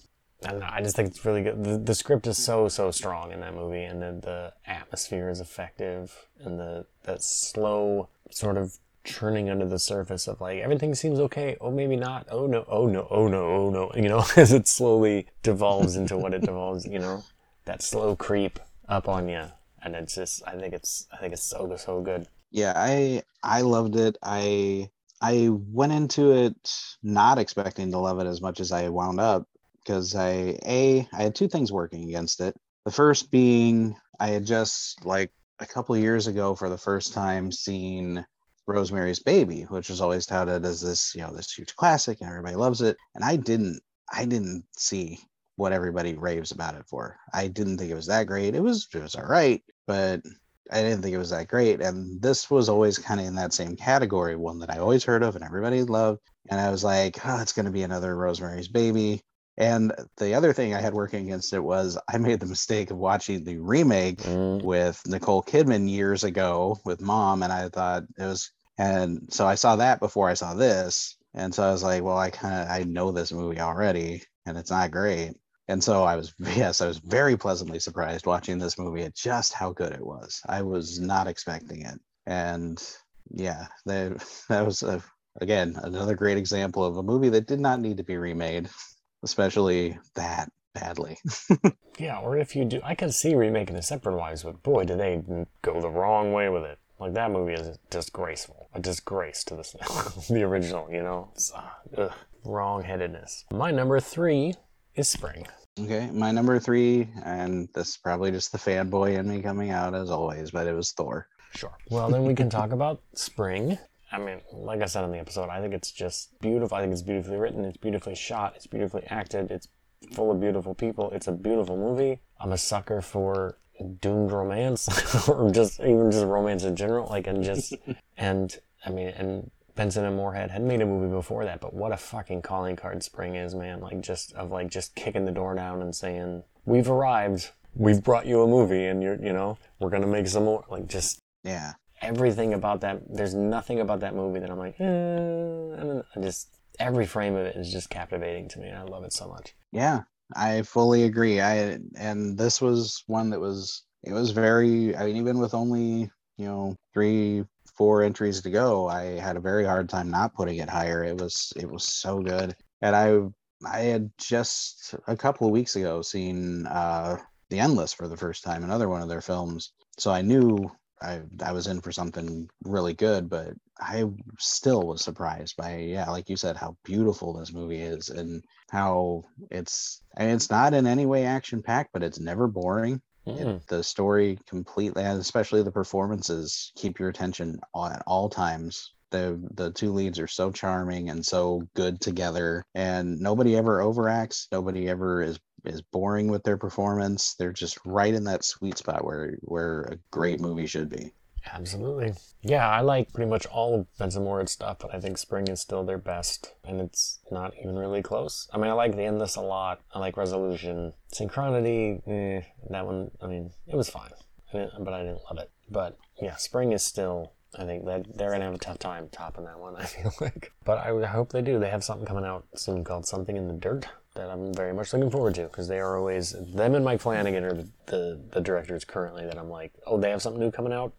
I don't know. I just think it's really good. The, the script is so so strong in that movie, and the, the atmosphere is effective, and the that slow sort of churning under the surface of like everything seems okay. Oh, maybe not. Oh no. Oh no. Oh no. Oh no. You know, as it slowly devolves into what it devolves. You know, that slow creep up on you, and it's just. I think it's. I think it's so so good. Yeah, I I loved it. I I went into it not expecting to love it as much as I wound up because I a I had two things working against it. The first being I had just like a couple years ago for the first time seen Rosemary's Baby, which was always touted as this, you know, this huge classic and everybody loves it. And I didn't I didn't see what everybody raves about it for. I didn't think it was that great. It was it was all right, but I didn't think it was that great. And this was always kind of in that same category, one that I always heard of and everybody loved. And I was like, oh, it's going to be another Rosemary's Baby. And the other thing I had working against it was I made the mistake of watching the remake Mm, with Nicole Kidman years ago with mom. And I thought it was, and so I saw that before I saw this. And so I was like, well, I kind of, I know this movie already and it's not great. And so I was, yes, I was very pleasantly surprised watching this movie at just how good it was. I was not expecting it. And yeah, that, that was, a, again, another great example of a movie that did not need to be remade, especially that badly. yeah, or if you do, I could see remaking the Stepford Wives, but boy, did they go the wrong way with it. Like that movie is disgraceful, a disgrace to this the original. You know, it's, uh, wrong-headedness. My number three is Spring. Okay, my number three, and this is probably just the fanboy in me coming out as always, but it was Thor. Sure. Well, then we can talk about Spring. I mean, like I said in the episode, I think it's just beautiful. I think it's beautifully written. It's beautifully shot. It's beautifully acted. It's full of beautiful people. It's a beautiful movie. I'm a sucker for doomed romance, or just even just romance in general. Like, and just and I mean, and Benson and Moorhead had made a movie before that, but what a fucking calling card Spring is, man! Like, just of like just kicking the door down and saying, "We've arrived. We've brought you a movie, and you're, you know, we're gonna make some more." Like, just Yeah, everything about that there's nothing about that movie that i'm like eh, and I just every frame of it is just captivating to me and i love it so much yeah, I fully agree. I and this was one that was it was very. I mean, even with only you know three, four entries to go, I had a very hard time not putting it higher. It was it was so good, and I I had just a couple of weeks ago seen uh, The Endless for the first time, another one of their films. So I knew I I was in for something really good, but I still was surprised by yeah, like you said, how beautiful this movie is and how it's and it's not in any way action packed, but it's never boring. Mm. It, the story completely, and especially the performances, keep your attention all, at all times. The the two leads are so charming and so good together, and nobody ever overacts. Nobody ever is is boring with their performance. They're just right in that sweet spot where where a great movie should be. absolutely yeah i like pretty much all of benson moorhead stuff but i think spring is still their best and it's not even really close i mean i like the endless a lot i like resolution synchronic eh, that one i mean it was fine I but i didn't love it but yeah spring is still I think that they're gonna have a tough time topping that one. I feel like, but I hope they do. They have something coming out soon called "Something in the Dirt" that I'm very much looking forward to because they are always them and Mike Flanagan are the, the the directors currently that I'm like, oh, they have something new coming out.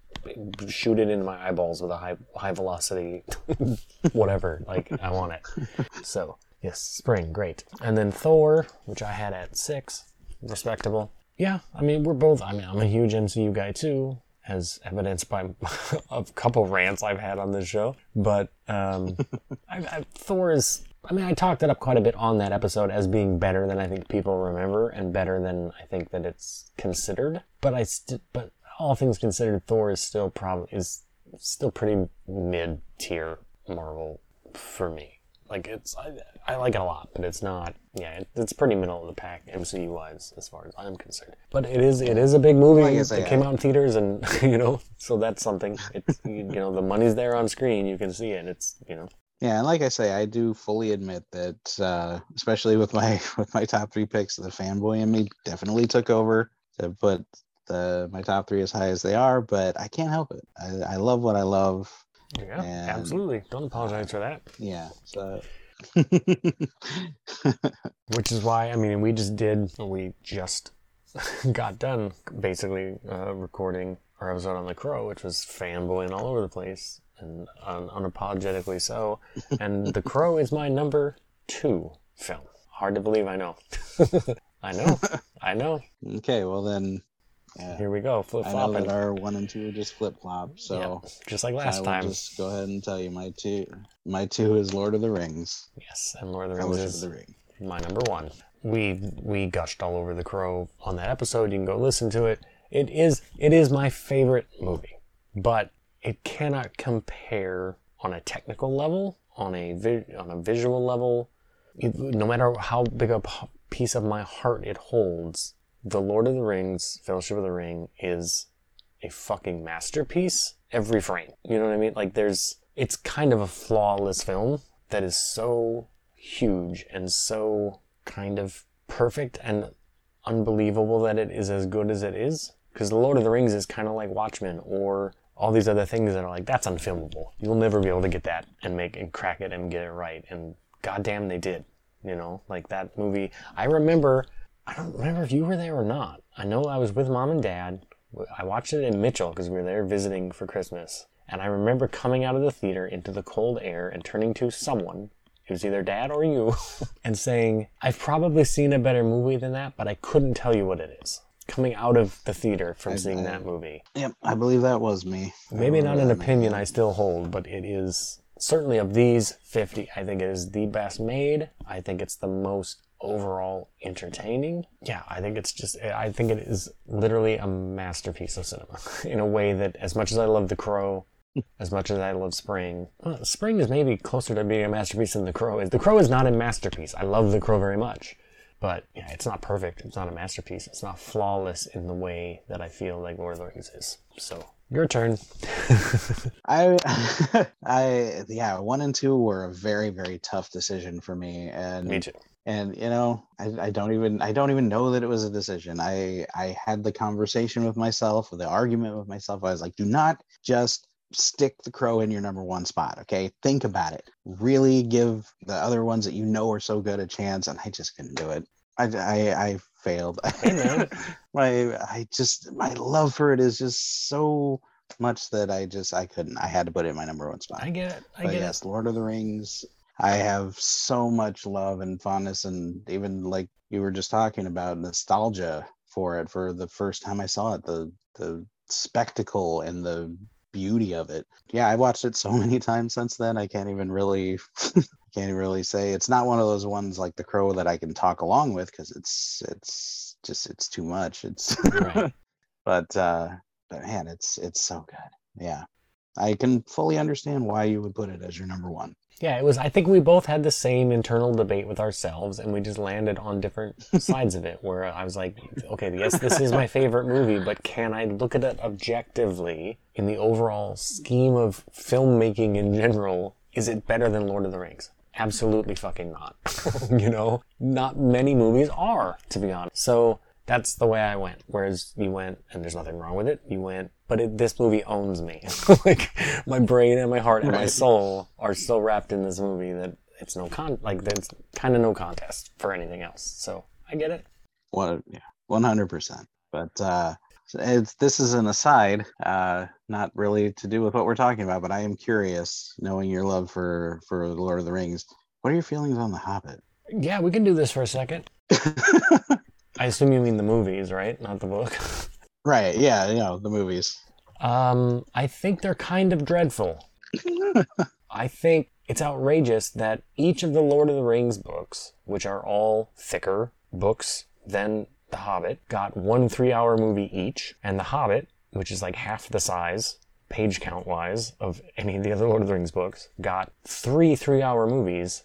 Shoot it into my eyeballs with a high high velocity, whatever. Like I want it. So yes, spring, great. And then Thor, which I had at six. respectable. Yeah, I mean, we're both. I mean, I'm a huge MCU guy too, as evidenced by a couple rants I've had on this show. But um, I, I, Thor is. I mean, I talked it up quite a bit on that episode as being better than I think people remember, and better than I think that it's considered. But I, st- but all things considered, Thor is still probably is still pretty mid tier Marvel for me. Like it's, I, I like it a lot, but it's not. Yeah, it, it's pretty middle of the pack MCU wise as far as I'm concerned. But it is, it is a big movie. It came out in theaters, and you know, so that's something. It's you know, the money's there on screen. You can see it. It's you know. Yeah, and like I say, I do fully admit that, uh, especially with my with my top three picks, the fanboy in me definitely took over to put the my top three as high as they are. But I can't help it. I, I love what I love. Yeah, and, absolutely. Don't apologize for that. Yeah. So Which is why I mean we just did we just got done basically uh, recording our episode on the Crow, which was fanboying all over the place and un- unapologetically so. And the Crow is my number two film. Hard to believe, I know. I know, I know. Okay, well then yeah. Here we go, flip flop. I know that our one and two are just flip flop, so yeah, just like last I time. Just go ahead and tell you my two. My two is Lord of the Rings. Yes, and Lord of the Rings is the Ring. my number one. We we gushed all over the Crow on that episode. You can go listen to it. It is it is my favorite movie, but it cannot compare on a technical level, on a vi- on a visual level. no matter how big a piece of my heart it holds, the Lord of the Rings, Fellowship of the Ring, is a fucking masterpiece every frame. You know what I mean? Like there's it's kind of a flawless film that is so huge and so kind of perfect and unbelievable that it is as good as it is. Because The Lord of the Rings is kind of like Watchmen or all these other things that are like, that's unfilmable. You'll never be able to get that and make and crack it and get it right. And goddamn, they did. You know, like that movie. I remember I don't remember if you were there or not. I know I was with mom and dad. I watched it in Mitchell because we were there visiting for Christmas. And I remember coming out of the theater into the cold air and turning to someone, it was either dad or you, and saying, I've probably seen a better movie than that, but I couldn't tell you what it is. Coming out of the theater from I, seeing I, that movie. Yep, I believe that was me. Maybe not an opinion I still hold, but it is certainly of these 50, I think it is the best made. I think it's the most overall entertaining. Yeah, I think it's just, I think it is literally a masterpiece of cinema in a way that, as much as I love The Crow, as much as I love Spring, well, Spring is maybe closer to being a masterpiece than The Crow is. The Crow is not a masterpiece. I love The Crow very much. But yeah, it's not perfect. It's not a masterpiece. It's not flawless in the way that I feel like Lord of the Rings is. So your turn. I, I, yeah, one and two were a very, very tough decision for me, and me too and you know I, I don't even i don't even know that it was a decision. I i had the conversation with myself the argument with myself. I was like do not just stick the crow in your number one spot okay? Think about it. Really give the other ones that you know are so good a chance. And i just couldn't do it. I i, I failed. My i just my love for it is just so much that i just i couldn't. I had to put it in my number one spot. I get it. I but get yes it. lord of the rings I have so much love and fondness, and even like you were just talking about nostalgia for it. For the first time I saw it, the the spectacle and the beauty of it. Yeah, I watched it so many times since then. I can't even really can't really say it's not one of those ones like The Crow that I can talk along with because it's it's just it's too much. It's right. but uh but man, it's it's so good. Yeah. I can fully understand why you would put it as your number one. Yeah, it was. I think we both had the same internal debate with ourselves, and we just landed on different sides of it. Where I was like, okay, yes, this is my favorite movie, but can I look at it objectively in the overall scheme of filmmaking in general? Is it better than Lord of the Rings? Absolutely fucking not. you know, not many movies are, to be honest. So that's the way I went. Whereas you went, and there's nothing wrong with it. You went, but it, this movie owns me. like my brain and my heart and right. my soul are so wrapped in this movie that it's no con like there's kind of no contest for anything else. So I get it. Well, yeah, one hundred percent. But uh, it's this is an aside, uh, not really to do with what we're talking about. But I am curious, knowing your love for for Lord of the Rings. What are your feelings on The Hobbit? Yeah, we can do this for a second. I assume you mean the movies, right? Not the book. right. Yeah. You know the movies. Um, I think they're kind of dreadful. I think it's outrageous that each of the Lord of the Rings books, which are all thicker books than The Hobbit, got one three hour movie each, and The Hobbit, which is like half the size, page count wise, of any of the other Lord of the Rings books, got three three hour movies,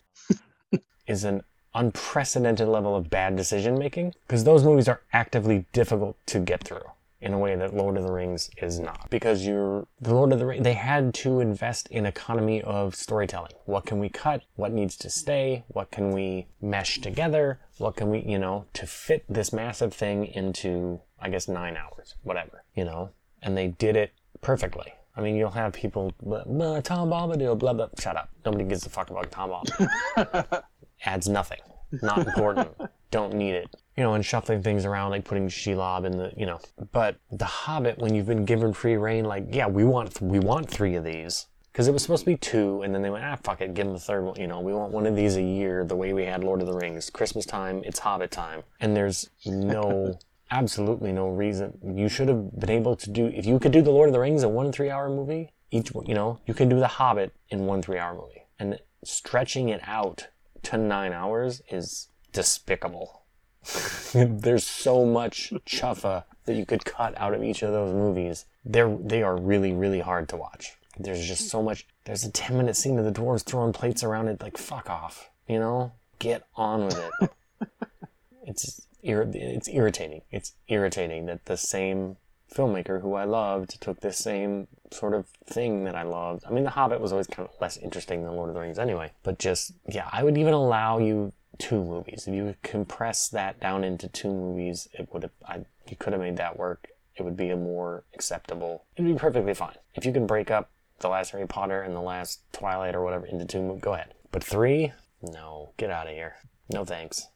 is an unprecedented level of bad decision making because those movies are actively difficult to get through in a way that Lord of the Rings is not. Because you're the Lord of the Rings, they had to invest in economy of storytelling. What can we cut? What needs to stay? What can we mesh together? What can we, you know, to fit this massive thing into, I guess, nine hours, whatever, you know? And they did it perfectly. I mean, you'll have people, blah, Tom Bombadil, blah, blah. Shut up. Nobody gives a fuck about Tom Bombadil. Adds nothing. Not important. Don't need it you know, and shuffling things around, like putting Shelob in the, you know. But The Hobbit, when you've been given free reign, like, yeah, we want we want three of these because it was supposed to be two, and then they went, ah, fuck it, give them the third one. You know, we want one of these a year, the way we had Lord of the Rings, Christmas time, it's Hobbit time, and there's no. absolutely no reason you should have been able to do if you could do the lord of the rings in one three hour movie each you know you can do the hobbit in one three hour movie and stretching it out to nine hours is despicable There's so much chuffa that you could cut out of each of those movies. They're they are really really hard to watch. There's just so much. There's a 10 minute scene of the dwarves throwing plates around it. Like fuck off, you know. Get on with it. it's it's irritating. It's irritating that the same filmmaker who I loved took this same sort of thing that I loved. I mean, The Hobbit was always kind of less interesting than Lord of the Rings anyway. But just, yeah, I would even allow you two movies. If you compress that down into two movies, it would have, I, you could have made that work. It would be a more acceptable, it'd be perfectly fine. If you can break up the last Harry Potter and the last Twilight or whatever into two movies, go ahead. But three? No, get out of here. No thanks.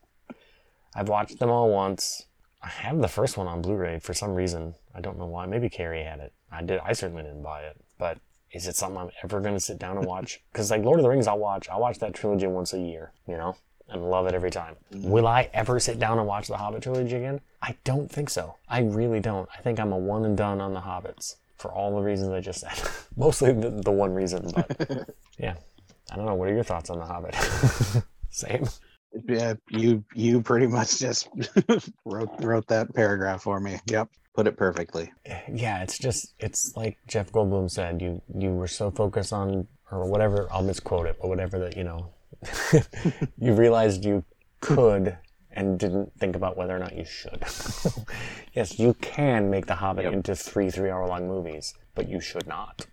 I've watched them all once. I have the first one on Blu-ray for some reason. I don't know why. Maybe Carrie had it. I did. I certainly didn't buy it. But is it something I'm ever going to sit down and watch? Because like Lord of the Rings, I'll watch. I'll watch that trilogy once a year. You know, and love it every time. Mm-hmm. Will I ever sit down and watch the Hobbit trilogy again? I don't think so. I really don't. I think I'm a one and done on the Hobbits for all the reasons I just said. Mostly the, the one reason, but yeah. I don't know. What are your thoughts on the Hobbit? Same. Yeah, you you pretty much just wrote wrote that paragraph for me. Yep, put it perfectly. Yeah, it's just it's like Jeff Goldblum said. You you were so focused on or whatever. I'll misquote it, but whatever that you know you realized you could and didn't think about whether or not you should. yes, you can make The Hobbit yep. into three three hour long movies, but you should not.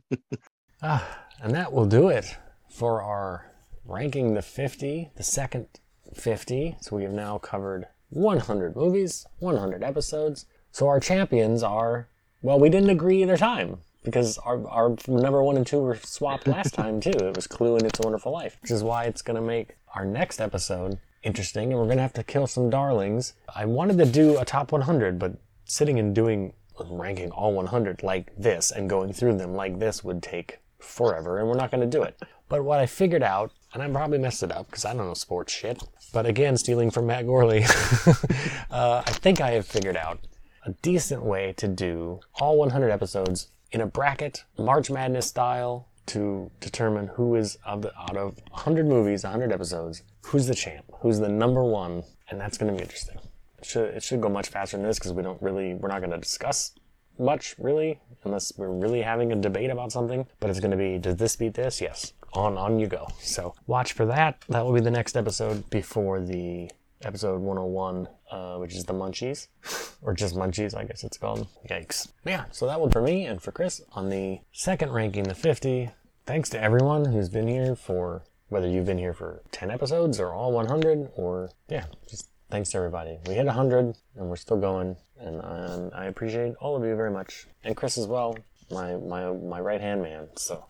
ah, and that will do it for our ranking the 50, the second 50. So we have now covered 100 movies, 100 episodes. So our champions are, well, we didn't agree either time because our, our number one and two were swapped last time too. It was Clue and It's a Wonderful Life, which is why it's going to make our next episode interesting. And we're going to have to kill some darlings. I wanted to do a top 100, but sitting and doing ranking all 100 like this and going through them like this would take forever, and we're not going to do it. But what I figured out, and I probably messed it up because I don't know sports shit. But again, stealing from Matt Gourley, uh, I think I have figured out a decent way to do all 100 episodes in a bracket, March Madness style, to determine who is of the, out of 100 movies, 100 episodes, who's the champ, who's the number one, and that's going to be interesting. It should, it should go much faster than this because we don't really, we're not going to discuss much really, unless we're really having a debate about something. But it's going to be, does this beat this? Yes. On, on you go. So watch for that. That will be the next episode before the episode 101, uh, which is the Munchies, or just Munchies, I guess it's called. Yikes. Yeah, so that one for me and for Chris on the second ranking, the 50. Thanks to everyone who's been here for whether you've been here for 10 episodes or all 100, or yeah, just thanks to everybody. We hit 100 and we're still going, and um, I appreciate all of you very much, and Chris as well, my my my right hand man. So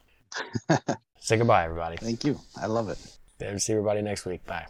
say goodbye, everybody. Thank you. I love it. See everybody next week. Bye.